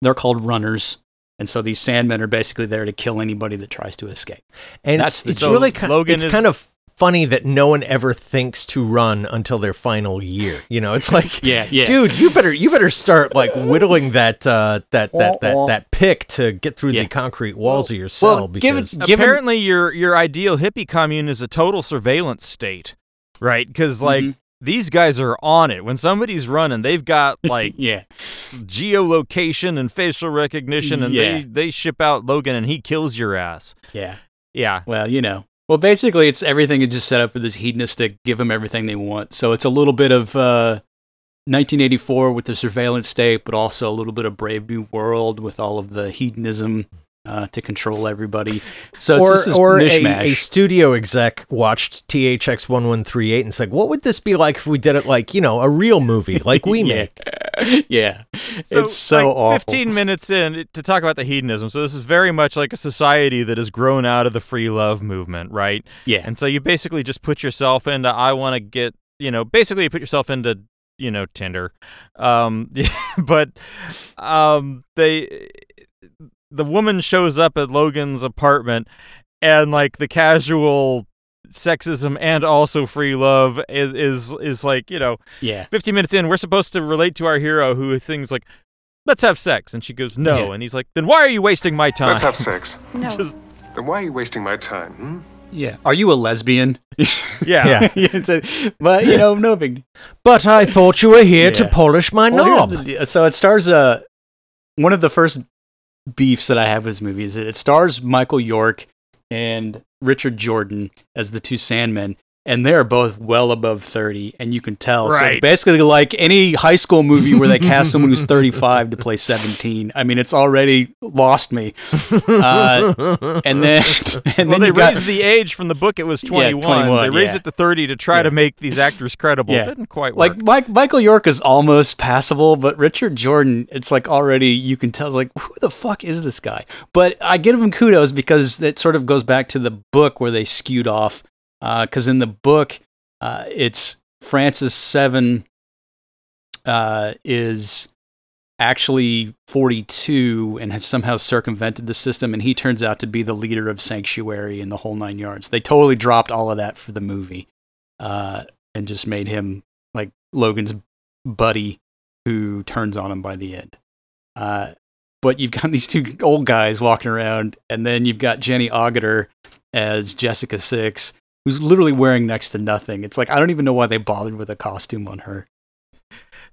They're called runners. And so these Sandmen are basically there to kill anybody that tries to escape. And that's it's, the it's really kind, Logan it's is- kind of funny that no one ever thinks to run until their final year. You know, it's like, Yeah, yeah. dude, you better you better start like whittling that uh, that that that that pick to get through Yeah. the concrete walls of your cell well, because Given- Apparently, your your ideal hippie commune is a total surveillance state, right? Because like Mhm. These guys are on it. When somebody's running, they've got like yeah, geolocation and facial recognition, and Yeah. they they ship out Logan, and he kills your ass. yeah. Yeah, Well, you know. Well, basically, it's everything is just set up for this hedonistic, give them everything they want. So it's a little bit of uh, 1984 with the surveillance state, but also a little bit of Brave New World with all of the hedonism uh, to control everybody. So or just this or a, mishmash. a studio exec watched THX one one three eight and said, "What would this be like if we did it like you know a real movie like we Yeah. make?" yeah, it's so like, awful. 15 minutes in to talk about the hedonism. So this is very much like a society that has grown out of the free love movement, right? Yeah, And so you basically just put yourself into I want to get, you know, basically you put yourself into, you know, Tinder. Um but um they the woman shows up at Logan's apartment and like the casual sexism and also free love is is, is like, you know, yeah, 15 minutes in, we're supposed to relate to our hero who things like, let's have sex. And she goes, no. Yeah. And he's like, then why are you wasting my time? Let's have sex. No. Just- Then why are you wasting my time? Hmm? yeah. Are you a lesbian? yeah. Yeah. it's a, but you know, no big But I thought you were here to polish my Well, knob. the. So it stars uh, one of the first beefs that I have with this movie is that it stars Michael York and Richard Jordan as the two Sandmen, and they're both well above 30, and you can tell. So Right. it's basically like any high school movie where they cast someone who's 35 to play 17. I mean, it's already lost me. Uh, and then, and well, then they raised the age from the book. It was 21. yeah, 21, they raised yeah. it to 30 to try to make these actors credible. Yeah. It didn't quite work. like Mike, Michael York is almost passable, but Richard Jordan, it's like already you can tell like who the fuck is this guy? But I give him kudos because it sort of goes back to the book where they skewed off. Because in the book, uh, it's Francis Seven uh, is actually 42 and has somehow circumvented the system, and he turns out to be the leader of Sanctuary and the whole nine yards. They totally dropped all of that for the movie, uh, and just made him like Logan's buddy who turns on him by the end. Uh, but you've got these two old guys walking around, and then you've got Jenny Agutter as Jessica Six, who's literally wearing next to nothing. It's like I don't even know why they bothered with a costume on her.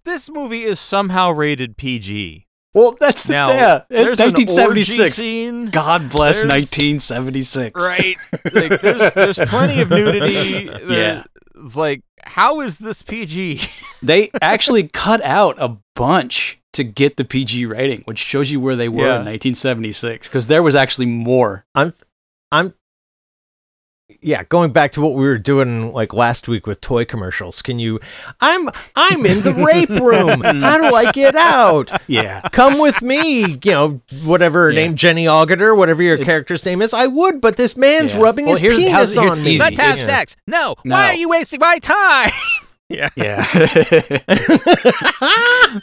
this movie is somehow rated PG. Well, that's the Now, yeah. there's an orgy 1976. scene. God bless There's- 1976. Right. Like, there's, there's plenty of nudity. There- Yeah. It's like, how is this PG? They actually cut out a bunch to get the PG rating, which shows you where they were Yeah. in 1976 because there was actually more. I'm I'm yeah, going back to what we were doing like last week with toy commercials. Can you? I'm I'm in the rape room. How do I get out? Yeah. Come with me. You know, whatever her Yeah. name, Jenny Agutter, whatever your It's- character's name is. I would, but this man's Yeah. rubbing Well, his here's- penis how's- here's on me. easy. Let's have Yeah. sex. No. No. Why are you wasting my time? yeah. Yeah.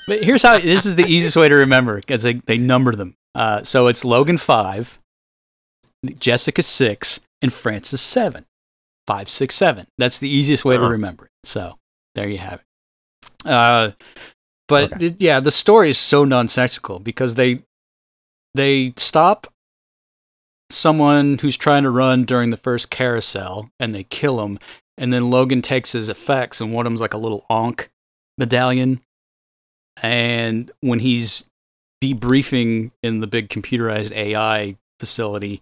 but here's how this is the easiest way to remember because they, they number them. Uh, so it's Logan 5, Jessica 6, and Francis 7. 5, 6, 7. That's the easiest way to Uh-huh. remember it. So there you have it. Uh, but Okay. th- yeah, the story is so nonsensical because they they stop someone who's trying to run during the first carousel and they kill him and then Logan takes his effects, and one of them's like a little Ankh medallion. And when he's debriefing in the big computerized AI facility,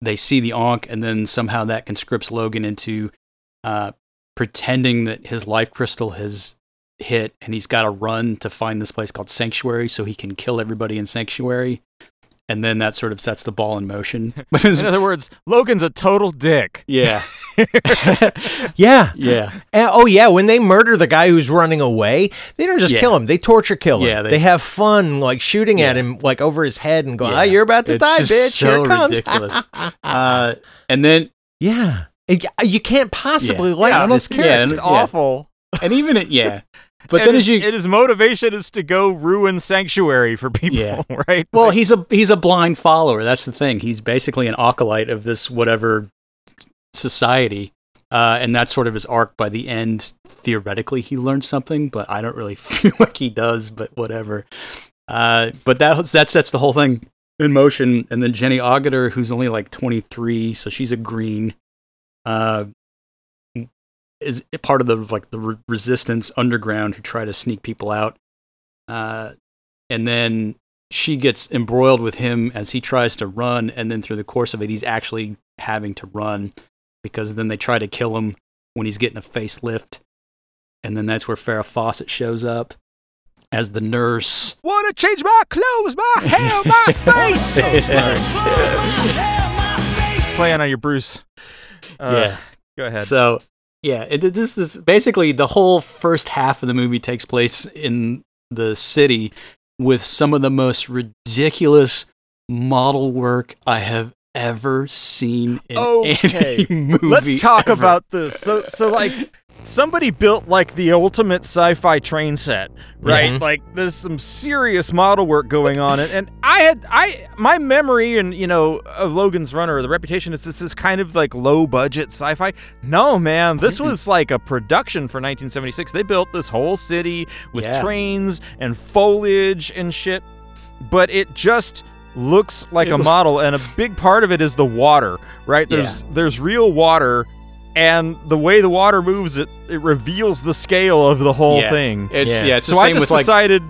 they see the Ankh, and then somehow that conscripts Logan into uh, pretending that his life crystal has hit, and he's got to run to find this place called Sanctuary so he can kill everybody in Sanctuary. And then that sort of sets the ball in motion. But In other words, Logan's a total dick. yeah, yeah. yeah. And- oh yeah, when they murder the guy who's running away, they don't just Yeah. kill him; they torture kill him. Yeah, they, they- have fun, like shooting at him, like over his head, and going, Yeah. "Ah, you're about to It's die, bitch! so Here it comes." ridiculous. uh, and then yeah, And you can't possibly Yeah. like Yeah, this yeah, character. and- Just awful. and even it, yeah. But And then his, as you, and his motivation is to go ruin sanctuary for people, Yeah. right? well, Like, he's a he's a blind follower. That's the thing. He's basically an acolyte of this whatever society, uh, and that's sort of his arc. By the end, theoretically, he learns something, but I don't really feel like he does. But whatever. Uh, but that that sets the whole thing in motion. And then Jenny Agutter, who's only like 23, so she's a green. Uh, is part of the like the re- resistance underground who try to sneak people out. Uh, and then she gets embroiled with him as he tries to run, and then through the course of it, he's actually having to run because then they try to kill him when he's getting a facelift, and then that's where Farrah Fawcett shows up as the nurse. wanna change my clothes, my hair, my face. Playing on your Bruce. Uh, yeah. Go ahead. So yeah, it, this this basically the whole first half of the movie takes place in the city with some of the most ridiculous model work I have ever seen in Okay. any movie. Let's talk ever. about this. So, so like, somebody built like the ultimate sci-fi train set, right? Mhm. Like, there's some serious model work going on, and, and I had I my memory and you know of Logan's Runner, the reputation is this is kind of like low budget sci-fi. No, man, this was like a production for 1976. They built this whole city with Yeah. trains and foliage and shit, but it just looks like It a was- model and a big part of it is the water right there's there's real water and the way the water moves it it reveals the scale of the whole Yeah. thing It's Yeah. yeah, it's the so i just with like decided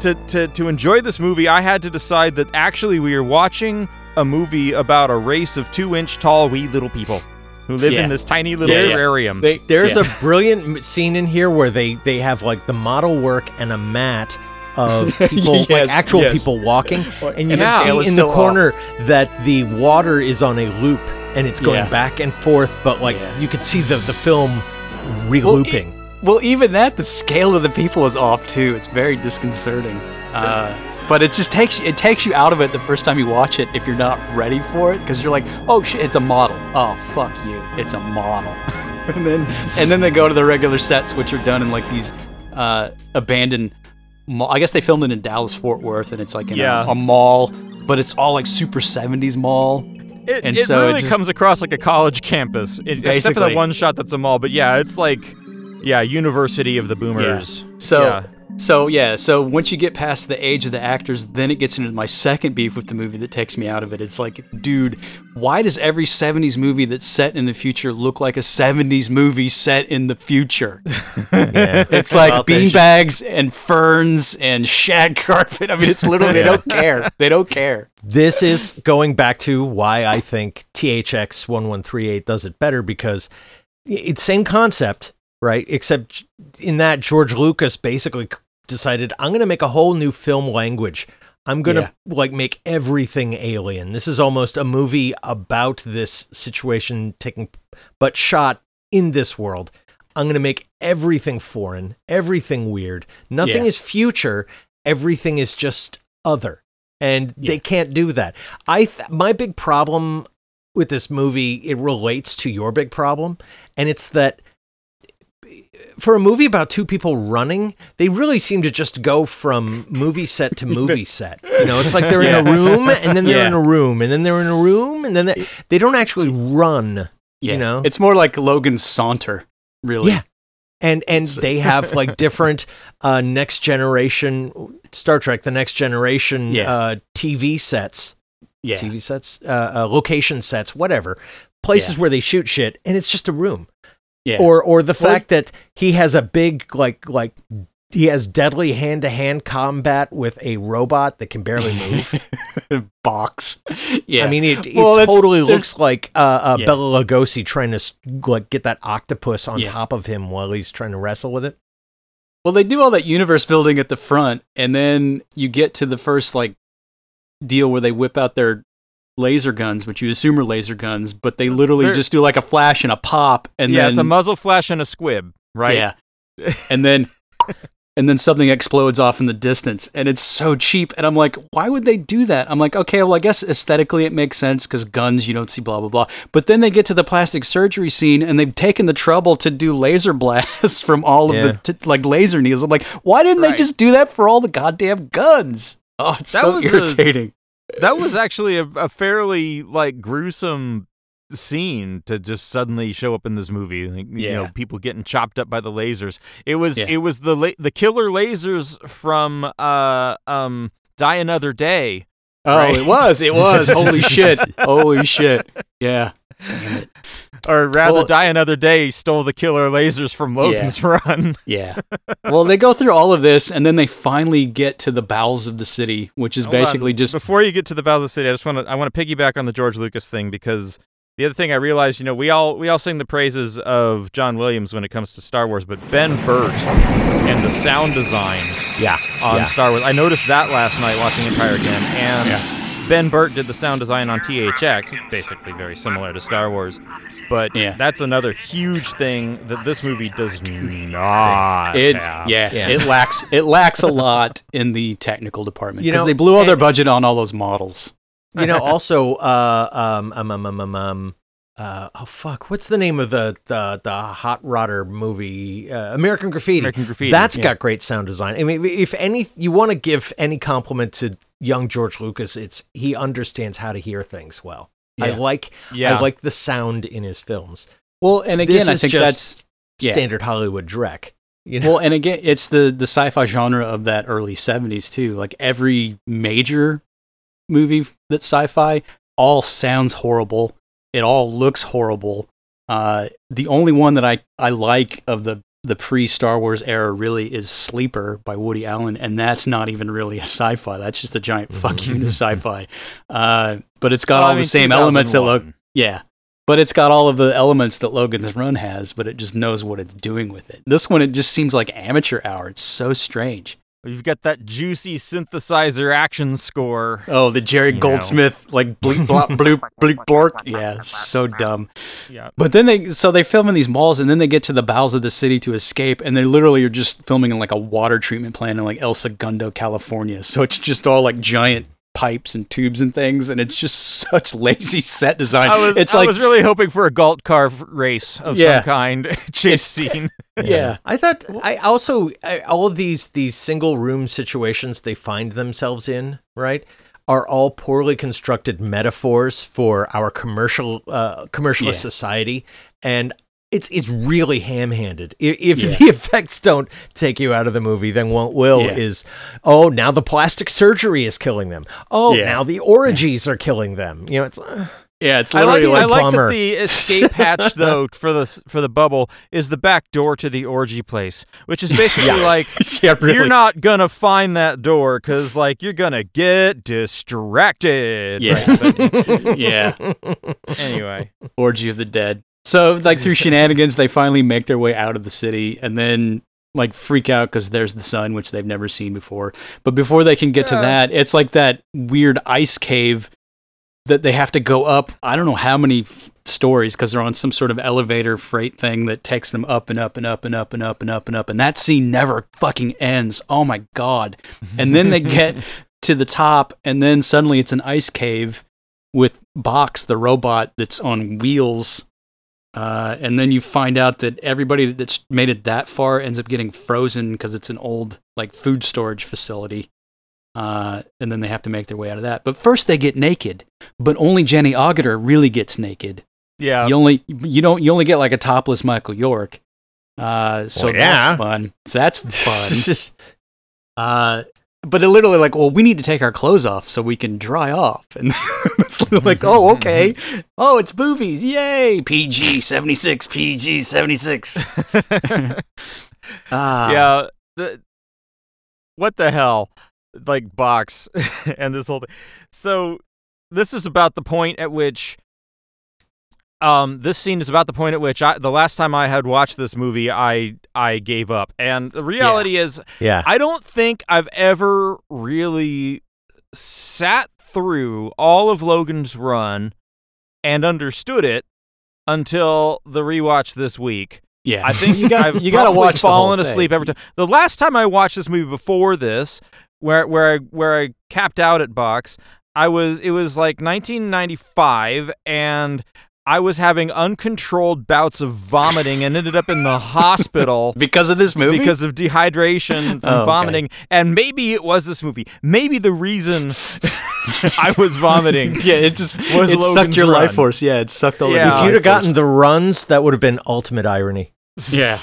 to, to to enjoy this movie i had to decide that actually we are watching a movie about a race of two inch tall wee little people who live Yeah. in this tiny little Yeah, yeah. terrarium they, There's yeah. a brilliant scene in here where they they have like the model work and a mat of people, like actual yes. people walking, and you And see in the still off. corner that the water is on a loop and it's going Yeah. back and forth, but like Yeah. you could see the the film Well, re-looping. e- well, even that, the scale of the people is off too. It's very disconcerting. Uh, but it just takes it takes you out of it the first time you watch it if you're not ready for it because you're like, oh shit, it's a model. Oh fuck you, it's a model. and then and then they go to the regular sets, which are done in like these uh, abandoned. Mall. I guess they filmed it in Dallas Fort Worth, and it's like in Yeah. a, a mall, but it's all like super '70s mall. It, And it so it just- comes across like a college campus, it, except for that one shot that's a mall. But yeah, it's like, yeah, University of the Boomers. So Yeah. So yeah, so once you get past the age of the actors, then it gets into my second beef with the movie that takes me out of it. It's like, dude, why does every 70s movie that's set in the future look like a 70s movie set in the future? Yeah. It's like Well, beanbags and ferns and shag carpet. I mean, it's literally they don't care. They don't care. this is going back to why I think THX 1138 does it better because it's same concept, right? Except in that George Lucas basically decided I'm going to make a whole new film language. I'm gonna like make everything alien. This is almost a movie about this situation taking, but shot in this world. I'm gonna make everything foreign, everything weird. Nothing Yeah. is future. Everything is just other, and Yeah. they can't do that. I th- my big problem with this movie it relates to your big problem, and it's that for a movie about two people running, they really seem to just go from movie set to movie set. You know, it's like they're in a room and then they're Yeah. in a room and then they're in a room and then they, they don't actually run. Yeah. You know? it's more like Logan's saunter, really. Yeah. And and they have like different uh, next generation Star Trek, the next generation Yeah. uh, TV sets, yeah, TV sets, uh, uh, location sets, whatever, places Yeah. where they shoot shit, and it's just a room. Yeah. or or the Well, fact that he has a big like like he has deadly hand to hand combat with a robot that can barely move. box. Yeah, I mean, it, it Well, totally looks like uh, uh, Yeah. Bela Lugosi trying to like get that octopus on Yeah. top of him while he's trying to wrestle with it. Well, they do all that universe building at the front, and then you get to the first like deal where they whip out their laser guns, which you assume are laser guns, but they uh, literally They're- just do like a flash and a pop, and yeah, then it's a muzzle flash and a squib, right? Yeah, and then and then something explodes off in the distance, and it's so cheap. And I'm like, why would they do that? I'm like, okay, well, I guess aesthetically it makes sense because guns you don't see, blah blah blah. But then they get to the plastic surgery scene, and they've taken the trouble to do laser blasts from all of Yeah. the t- like laser needles. I'm like, why didn't they just do that for all the goddamn guns? Oh, it's That so was a- irritating. That was actually a, a fairly like gruesome scene to just suddenly show up in this movie like, you know people getting chopped up by the lasers it was Yeah. it was the la- the killer lasers from uh um die another day Oh, Right. it was, it was. Holy shit, holy shit. Yeah, or rather Well- die another day stole the killer lasers from logan's run Yeah. well, they go through all of this, and then they finally get to the bowels of the city, which is Hold on. basically just before you get to the bowels of the City, I just want to I want to piggyback on the George Lucas thing because the other thing I realized, you know, we all we all sing the praises of John Williams when it comes to Star Wars, but Ben Burtt and the sound design Yeah, on yeah. Star Wars. I noticed that last night watching Empire again, and Ben Burtt did the sound design on THX, basically very similar to Star Wars. But Yeah. that's another huge thing that this movie does not it. have. Yeah, Yeah. it lacks it lacks a lot in the technical department You because know, they blew all their budget on all those models. you know, also, uh, um, um, um, um, um, um, uh, oh fuck, what's the name of the the the hot rodder movie? Uh, American Graffiti. American Graffiti, That's yeah. got great sound design. I mean, if any, you want to give any compliment to young George Lucas, it's he understands how to hear things well. I like, Yeah. I like the sound in his films. Well, and This again, I think that's yeah. standard Hollywood dreck. You know, Well, and again, it's the the sci-fi genre of that early '70s too. Like every major movie that's sci-fi, all sounds horrible. It all looks horrible. Uh, the only one that I I like of the the pre Star Wars era really is Sleeper by Woody Allen, and that's not even really a sci-fi. That's just a giant fuck you to sci-fi. Uh, but it's got Well, I all the same elements that look yeah. But it's got all of the elements that Logan's Run has, but it just knows what it's doing with it. This one, it just seems like amateur hour. It's so strange. You've got that juicy synthesizer action score. Oh, the Jerry You know. Goldsmith, like bleep, blop, bloop, bleep, blork. Yeah, so dumb. Yeah. But then they, so they film in these malls and then they get to the bowels of the city to escape. And they literally are just filming in like a water treatment plant in like El Segundo, California. So it's just all like giant pipes and tubes and things. And it's just such lazy set design. I was, it's I like, was really hoping for a Galt car race of Yeah. some kind, chase scene. yeah. I thought I also I, all of these these single room situations they find themselves in right are all poorly constructed metaphors for our commercial uh, commercialist Yeah. society and it's it's really ham-handed. If Yeah. the effects don't take you out of the movie, then what will Yeah. is oh now the plastic surgery is killing them. Oh Yeah. now the orgies are killing them. You know it's uh, Yeah, it's I like, literally I like, like bummer. that the escape hatch though for the for the bubble is the back door to the orgy place, which is basically like really. you're not gonna find that door because like you're gonna get distracted. Yeah. But yeah, anyway, orgy of the dead. So, like through shenanigans, they finally make their way out of the city, and then like freak out because there's the sun, which they've never seen before. But before they can get to that, it's like that weird ice cave that they have to go up. I don't know how many f- stories because they're on some sort of elevator freight thing that takes them up and up and up and up and up and up and up. And that scene never fucking ends. Oh my god! And then they get to the top, and then suddenly it's an ice cave with Box, the robot that's on wheels. Uh, and then you find out that everybody that's made it that far ends up getting frozen because it's an old like food storage facility. Uh, and then they have to make their way out of that. But first they get naked, but only Jenny Agutter really gets naked. Yeah. you only you don't you only get like a topless Michael York. Uh, so Well, yeah. that's fun. So that's fun. Uh, but it literally like, well, we need to take our clothes off so we can dry off, and it's like, oh, okay, oh, it's boobies, yay, PG seventy six, PG seventy six. Ah, yeah. The what the hell, like box and this whole thing. So this is about the point at which. Um, this scene is about the point at which I, the last time I had watched this movie, I I gave up, and the reality is, yeah. I don't think I've ever really sat through all of Logan's run and understood it until the rewatch this week. yeah. I think you got I've you got to watch fallen asleep every time. The last time I watched this movie before this, where where I where I capped out at box, I was it was like 1995, and I was having uncontrolled bouts of vomiting and ended up in the hospital. because of this movie. Because of dehydration from Oh, okay. vomiting, and maybe it was this movie. Maybe the reason I was vomiting. yeah, it just Was it sucked Logan's your life force. Yeah, it sucked all of Yeah. your if you'd have force. gotten the runs, that would have been ultimate irony. yeah,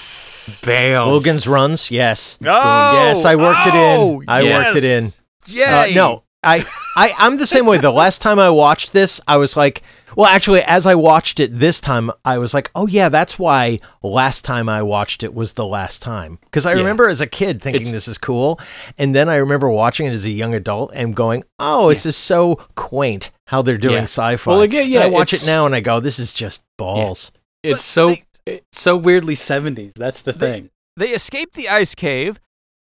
bam. Logan's runs, yes. Oh, yes, I worked oh, it in. I worked it in. Yeah. Uh, no, I, I, I'm the same way. The last time I watched this, I was like, well, actually, as I watched it this time, I was like, oh yeah, that's why last time I watched it was the last time. Because I Yeah. remember as a kid thinking It's- this is cool, and then I remember watching it as a young adult and going, oh, this is so quaint how they're doing Yeah. sci-fi. Well, again, And yeah, I watch it now and I go, this is just balls. it's so it's so weirdly seventies. That's the They- thing. they escape the ice cave,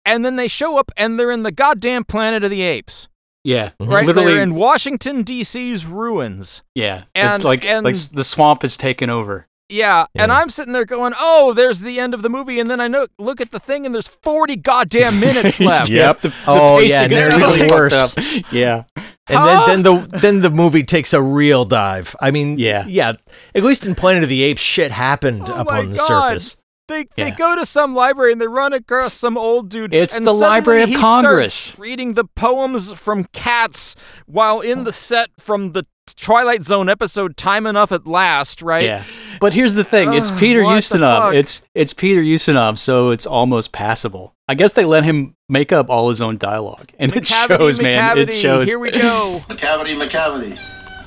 and then they show up and they're in the goddamn Planet of the Apes. Yeah, mm-hmm. Right, literally. they're in Washington D.C.'s ruins. yeah, and- it's like and- like the swamp is taken over. Yeah, and I'm sitting there going, "Oh, there's the end of the movie," and then I know, look at the thing, and there's 40 goddamn minutes left. Yep. The, the Oh, yeah, pacing and they're really even worse. Yeah. And Huh? then, then the then the movie takes a real dive. I mean, Yeah. yeah. At least in Planet of the Apes, shit happened Oh up on the God. surface. They they go to some library and they run across some old dude. It's and the Library of he Congress. reading the poems from Cats while in the set from the Twilight Zone episode "Time Enough at Last." Right? Yeah. But here's the thing: it's ah, Peter what the Ustinov. It's it's Peter Ustinov, so it's almost passable. I guess they let him make up all his own dialogue, and it Macavity, shows, man. It shows. Here we go. Macavity, Macavity.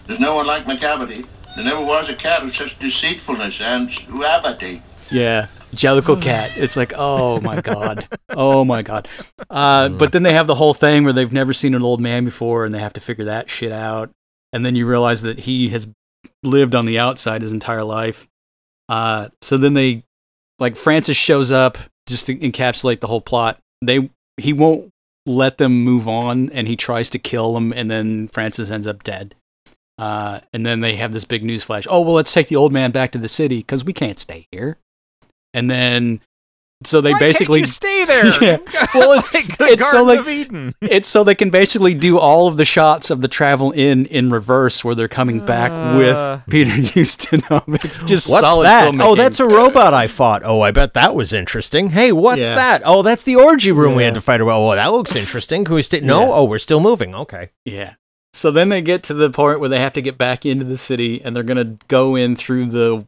There's no one like Macavity. There never was a cat of such deceitfulness and suavity. Yeah. Jellicle cat. It's like, oh my god, oh my god. Uh, but then they have the whole thing where they've never seen an old man before, and they have to figure that shit out. And then you realize that he has lived on the outside his entire life. Uh, so then they, like, Francis shows up just to encapsulate the whole plot. They he won't let them move on, and he tries to kill them, and then Francis ends up dead. Uh, and then they have this big news flash. Oh well, let's take the old man back to the city because we can't stay here. And then, so they Why basically can't you stay there. Yeah. Well, it's- like the it's so like- of Eden. it's so they can basically do all of the shots of the travel in in reverse where they're coming back Uh. with Peter Ustinov. It's just What's solid that? filmmaking. Oh, that's a robot I fought. Oh, I bet that was interesting. Hey, what's Yeah. that? Oh, that's the orgy room we had to fight about. Oh, that looks interesting. Can we stay? No. Yeah. Oh, we're still moving. Okay. Yeah. So then they get to the point where they have to get back into the city and they're going to go in through the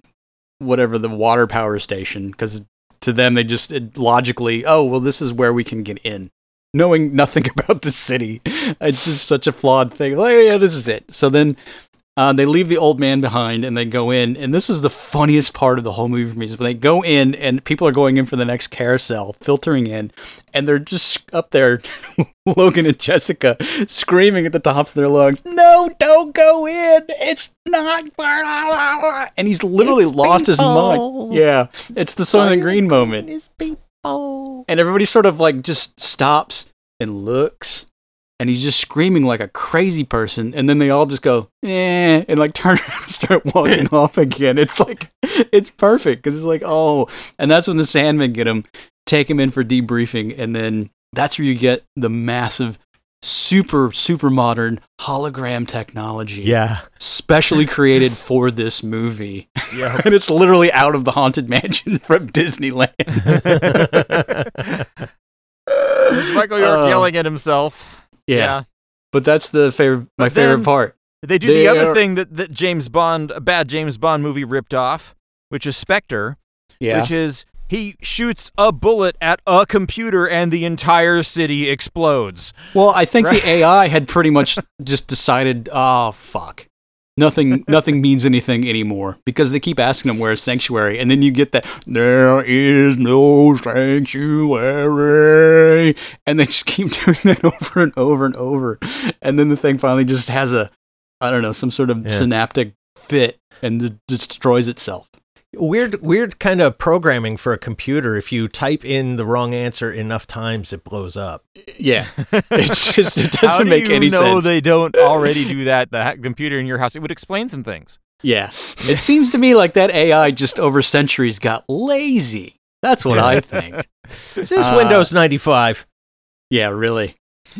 whatever the water power station because to them they just logically, oh, well, this is where we can get in. Knowing nothing about the city. It's just such a flawed thing. Like, oh, yeah, this is it. So then uh, they leave the old man behind and they go in. And this is the funniest part of the whole movie for me is when they go in and people are going in for the next carousel, filtering in, and they're just up there, Logan and Jessica, screaming at the tops of their lungs, No, don't go in. It's not. blah, blah, blah, blah." And he's literally lost his mind. Yeah. It's the Soylent Green moment. and everybody sort of like just stops and looks and he's just screaming like a crazy person and then they all just go eh and like turn around and start walking off again it's like it's perfect because it's like oh and that's when the sandmen get him take him in for debriefing and then that's where you get the massive super super modern hologram technology Yeah. specially created for this movie Yeah. and it's literally out of the haunted mansion from disneyland Michael York Uh, yelling at himself. Yeah. but that's the favorite my But favorite part. They do They the other are- thing that, that James Bond, a bad James Bond movie ripped off, which is Spectre, yeah. which is he shoots a bullet at a computer and the entire city explodes. Well, I think the AI had pretty much just decided, oh fuck, nothing, nothing means anything anymore because they keep asking them where's sanctuary, and then you get that there is no sanctuary, and they just keep doing that over and over and over, and then the thing finally just has a, I don't know, some sort of Yeah. synaptic fit and d- destroys itself. Weird, weird kind of programming for a computer. If you type in the wrong answer enough times, it blows up. Yeah, it's just it doesn't do make you any know sense. they don't already do that? The ha- computer in your house, it would explain some things. Yeah. It seems to me like that AI just over centuries got lazy. That's what I think. This is Uh, Windows 95. Yeah, really.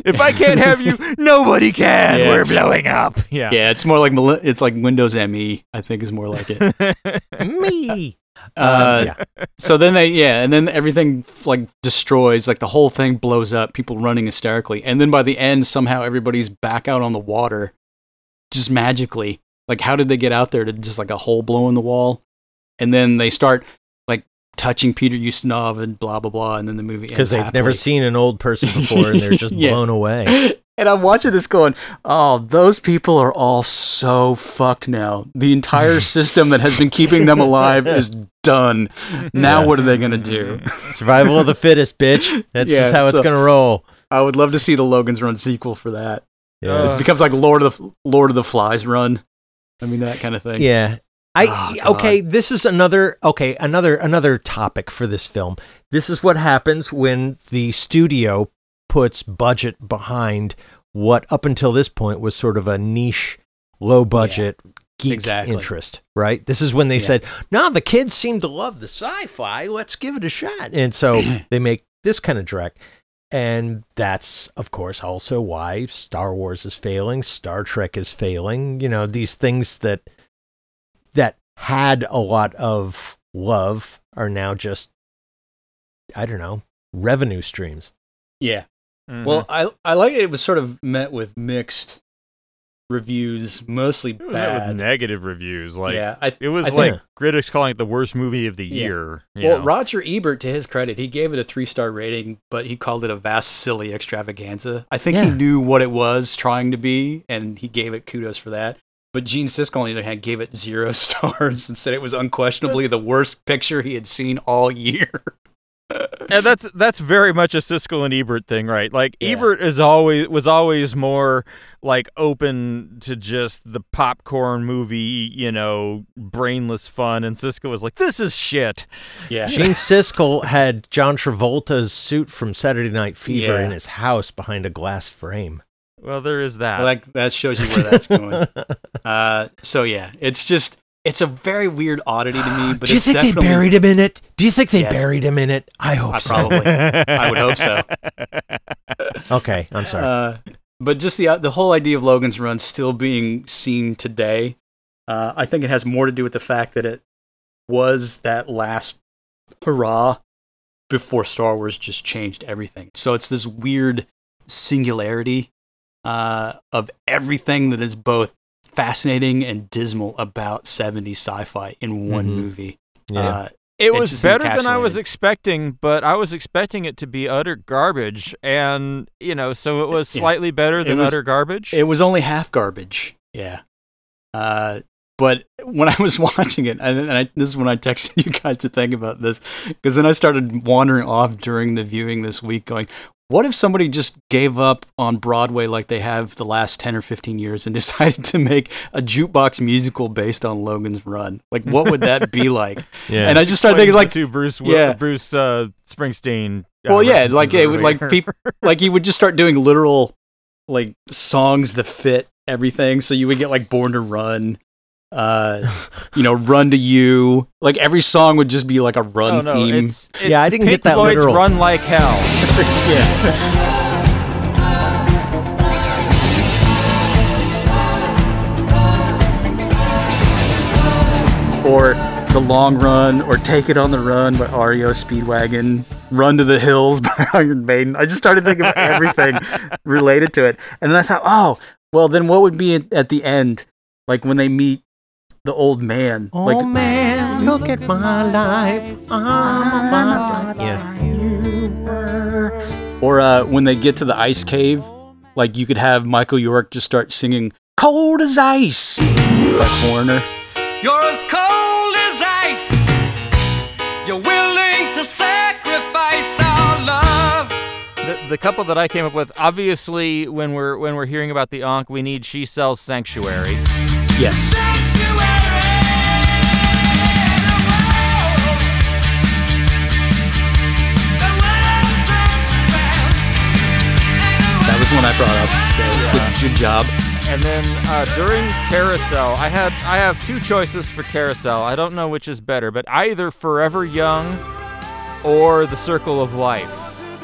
If I can't have you, nobody can. Yeah. We're blowing up. Yeah. Yeah, it's more like it's like Windows ME. I think is more like it. Me. Uh, Um, yeah. So then they yeah, and then everything like destroys. Like the whole thing blows up. People running hysterically, and then by the end, somehow everybody's back out on the water, just magically. Like how did they get out there to just like a hole blow in the wall, and then they start like touching Peter Ustinov and blah blah blah, and then the movie Because they've never seen an old person before and they're just Yeah. blown away. And I'm watching this going, oh, those people are all so fucked now. The entire system that has been keeping them alive is done. Now, what are they going to do? Survival of the fittest, bitch. That's Yeah, just how it's going to roll. I would love to see the Logan's Run sequel for that. Yeah. it becomes like Lord of the Lord of the Flies run. I mean, that kind of thing. Yeah. I Oh, okay, this is another okay, another another topic for this film. This is what happens when the studio puts budget behind what up until this point was sort of a niche low budget geek exactly. interest, right? This is when they Yeah. said, "No, the kids seem to love the sci-fi. Let's give it a shot." And so they make this kind of direct. And that's, of course, also why Star Wars is failing, Star Trek is failing. You know, these things that had a lot of love are now just, I don't know, revenue streams. Yeah. Mhm. Well, I I like it. It was sort of met with mixed reviews, mostly It was met bad. with negative reviews. Like yeah, I, it was I like think- critics calling it the worst movie of the Yeah. year. Well, know. Roger Ebert, to his credit, he gave it a three star rating, but he called it a vast, silly extravaganza. I think he knew what it was trying to be, and he gave it kudos for that. But Gene Siskel, on the other hand, gave it zero stars and said it was unquestionably the worst picture he had seen all year. and that's that's very much a Siskel and Ebert thing, right? Like Yeah. Ebert is always was always more like open to just the popcorn movie, you know, brainless fun, and Siskel was like, "This is shit." yeah. Gene Siskel had John Travolta's suit from Saturday Night Fever Yeah. in his house behind a glass frame. Well, there is that. Well, that, that shows you where that's going. uh, so, yeah, it's just, it's a very weird oddity to me, but Do you think they buried him in it? Do you think they Yes. buried him in it? I hope I so. probably. I would hope so. Okay, I'm sorry. Uh, but just the the whole idea of Logan's Run still being seen today, uh, I think it has more to do with the fact that it was that last hurrah before Star Wars just changed everything. So it's this weird singularity uh, of everything that is both fascinating and dismal about 70s sci-fi in one Mhm. movie. yeah. Uh, It It was better than I was expecting, but I was expecting it to be utter garbage, and you know, so it was Yeah. slightly better than was- utter garbage. It was only half garbage. Yeah. Uh, but when I was watching it, and, and I, this is when I texted you guys to think about this, because then I started wandering off during the viewing this week, going, What if somebody just gave up on Broadway like they have the last 10 or 15 years and decided to make a jukebox musical based on Logan's Run? Like, what would that be like? Yeah. And I just started thinking, like, to Bruce, Wi- yeah. Bruce uh, Springsteen. uh, well, yeah, like, it would, like, people, like, you would just start doing literal, like, songs that fit everything. So you would get, like, Born to Run, uh, you know, Run to You. Like, every song would just be, like, a run Oh, no, theme. It's, it's Yeah, I didn't Pink get that Floyd's literal. Run Like Hell. yeah or The Long Run, or Take It on the Run by REO Speedwagon, Run to the Hills by Iron Maiden. I just started thinking of everything related to it. And then I thought, oh, well, then what would be at, at the end? Like when they meet the old man. Oh like, man, look at my life. I'm a yeah. Or uh, when they get to the ice cave, like you could have Michael York just start singing Cold as Ice by Foreigner. You're as cold as ice. You're willing to sacrifice our love. The, the couple that I came up with, obviously, when we're when we're hearing about the Ankh, we need She Sells Sanctuary. Yes. Was one I brought up. So good, good job. And then uh, during Carousel, I had I have two choices for Carousel. I don't know which is better, but either Forever Young or The Circle of Life.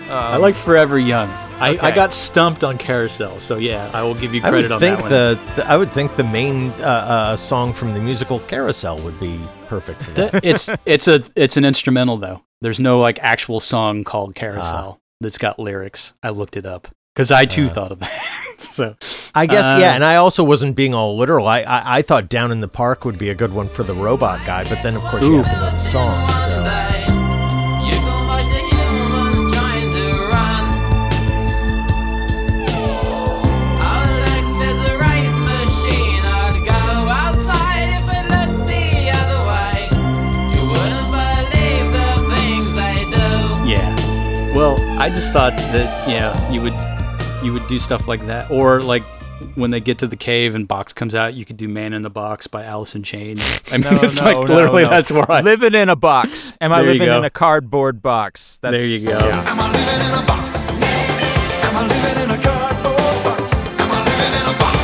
Um, I like Forever Young. I, I got stumped on Carousel, so yeah, I will give you I credit would on think that one. the, the I would think the main uh, uh, song from the musical Carousel would be perfect for that. It's it's a it's an instrumental though. There's no like actual song called Carousel that's got lyrics. I looked it up because I too uh, thought of that. so I guess uh, yeah, and I also wasn't being all literal. I, I, I thought "Down in the Park" would be a good one for the robot guy, but then of course ooh. you have to know the song. So. Well, I just thought that you know you would you would do stuff like that, or like when they get to the cave and Box comes out, you could do "Man in the Box" by Alice in Chains. I mean, No, it's no, like no, literally no. that's where I living in a box. Am I living in a cardboard box? That's, There you go. yeah. Am I living in a box? Am I living in a cardboard box? Am I living in a box?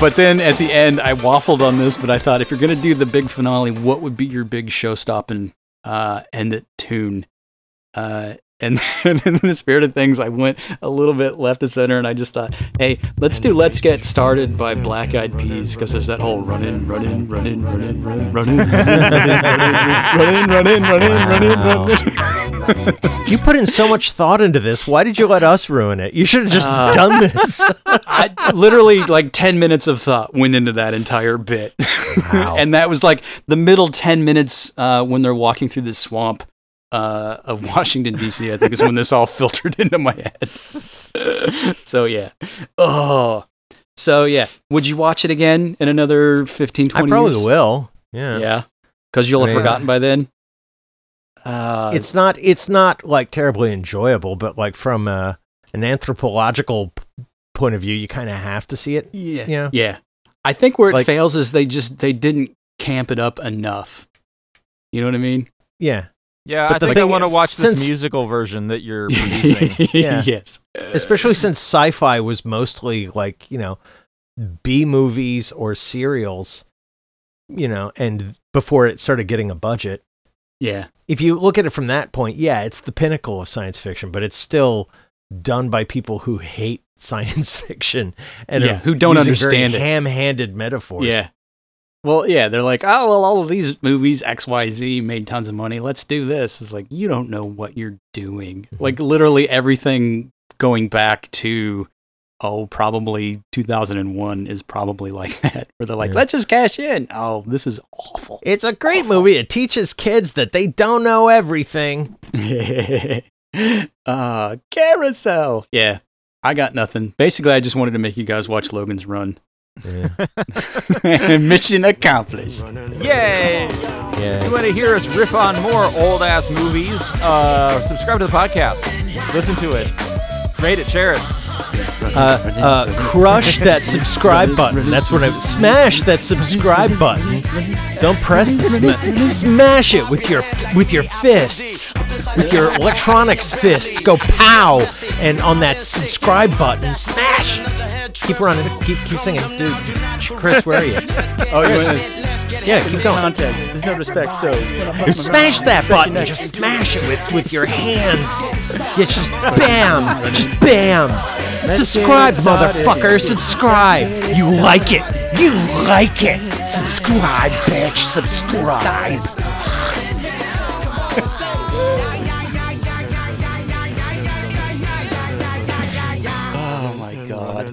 But then at the end, I waffled on this, but I thought if you're gonna do the big finale, what would be your big show-stopping uh, end it tune? Uh, and then in the spirit of things, I went a little bit left of center, and I just thought, hey, let's do "Let's Get Started" by Black Eyed Peas because there's that whole run in, run in, run in, run in, run in, run in, run in, run in, run in, run in, run in, run in. You put in so much thought into this. Why did you let us ruin it? You should have just Uh, done this. I literally like 10 minutes of thought went into that entire bit. and that was like the middle 10 minutes uh, when they're walking through the swamp uh, of Washington, D.C., I think is when this all filtered into my head. so, yeah. Oh. So, yeah. Would you watch it again in another 15, 20 I probably years? will. Yeah. Yeah. Because you'll have Yeah. forgotten by then. Uh, It's not it's not like terribly enjoyable, but like from uh, an anthropological p- point of view, you kind of have to see it. yeah. you know? Yeah. I think where It's it like- fails is they just they didn't camp it up enough. You know what I mean? Yeah. Yeah, But I the think I want to is, watch this since- musical version that you're producing. Yeah. yes. Especially since sci-fi was mostly like, you know, B movies or serials, you know, and before it started getting a budget. Yeah. If you look at it from that point, yeah, it's the pinnacle of science fiction, but it's still done by people who hate science fiction and Yeah, who don't understand ham-handed metaphors. Yeah. Well, yeah, they're like, oh, well, all of these movies, XYZ, made tons of money. Let's do this. It's like, you don't know what you're doing. Like, literally everything going back to, oh, probably 2001 is probably like that, where they're like, Yeah. let's just cash in. Oh, this is awful. It's a great movie. It teaches kids that they don't know everything. uh, carousel. Yeah, I got nothing. Basically, I just wanted to make you guys watch Logan's Run. Mission accomplished. Yay! Yeah. You want to hear us riff on more old ass movies? Uh, subscribe to the podcast. Listen to it. Rate it. Share it. Uh, uh, crush that subscribe button. That's what I smash that subscribe button. Don't press the sma- smash it with your with your fists, with your electronics fists. Go pow and on that subscribe button, smash. Keep running. Keep keep singing, dude. Chris, where are you? Oh, you want to Yeah, keep going. Contact. There's no respect, so. Smash that button. Just smash it with, with your hands. Yeah, just bam. Just bam. Subscribe, motherfucker. Subscribe. You like it. You like it. Subscribe, bitch. Subscribe. oh my god.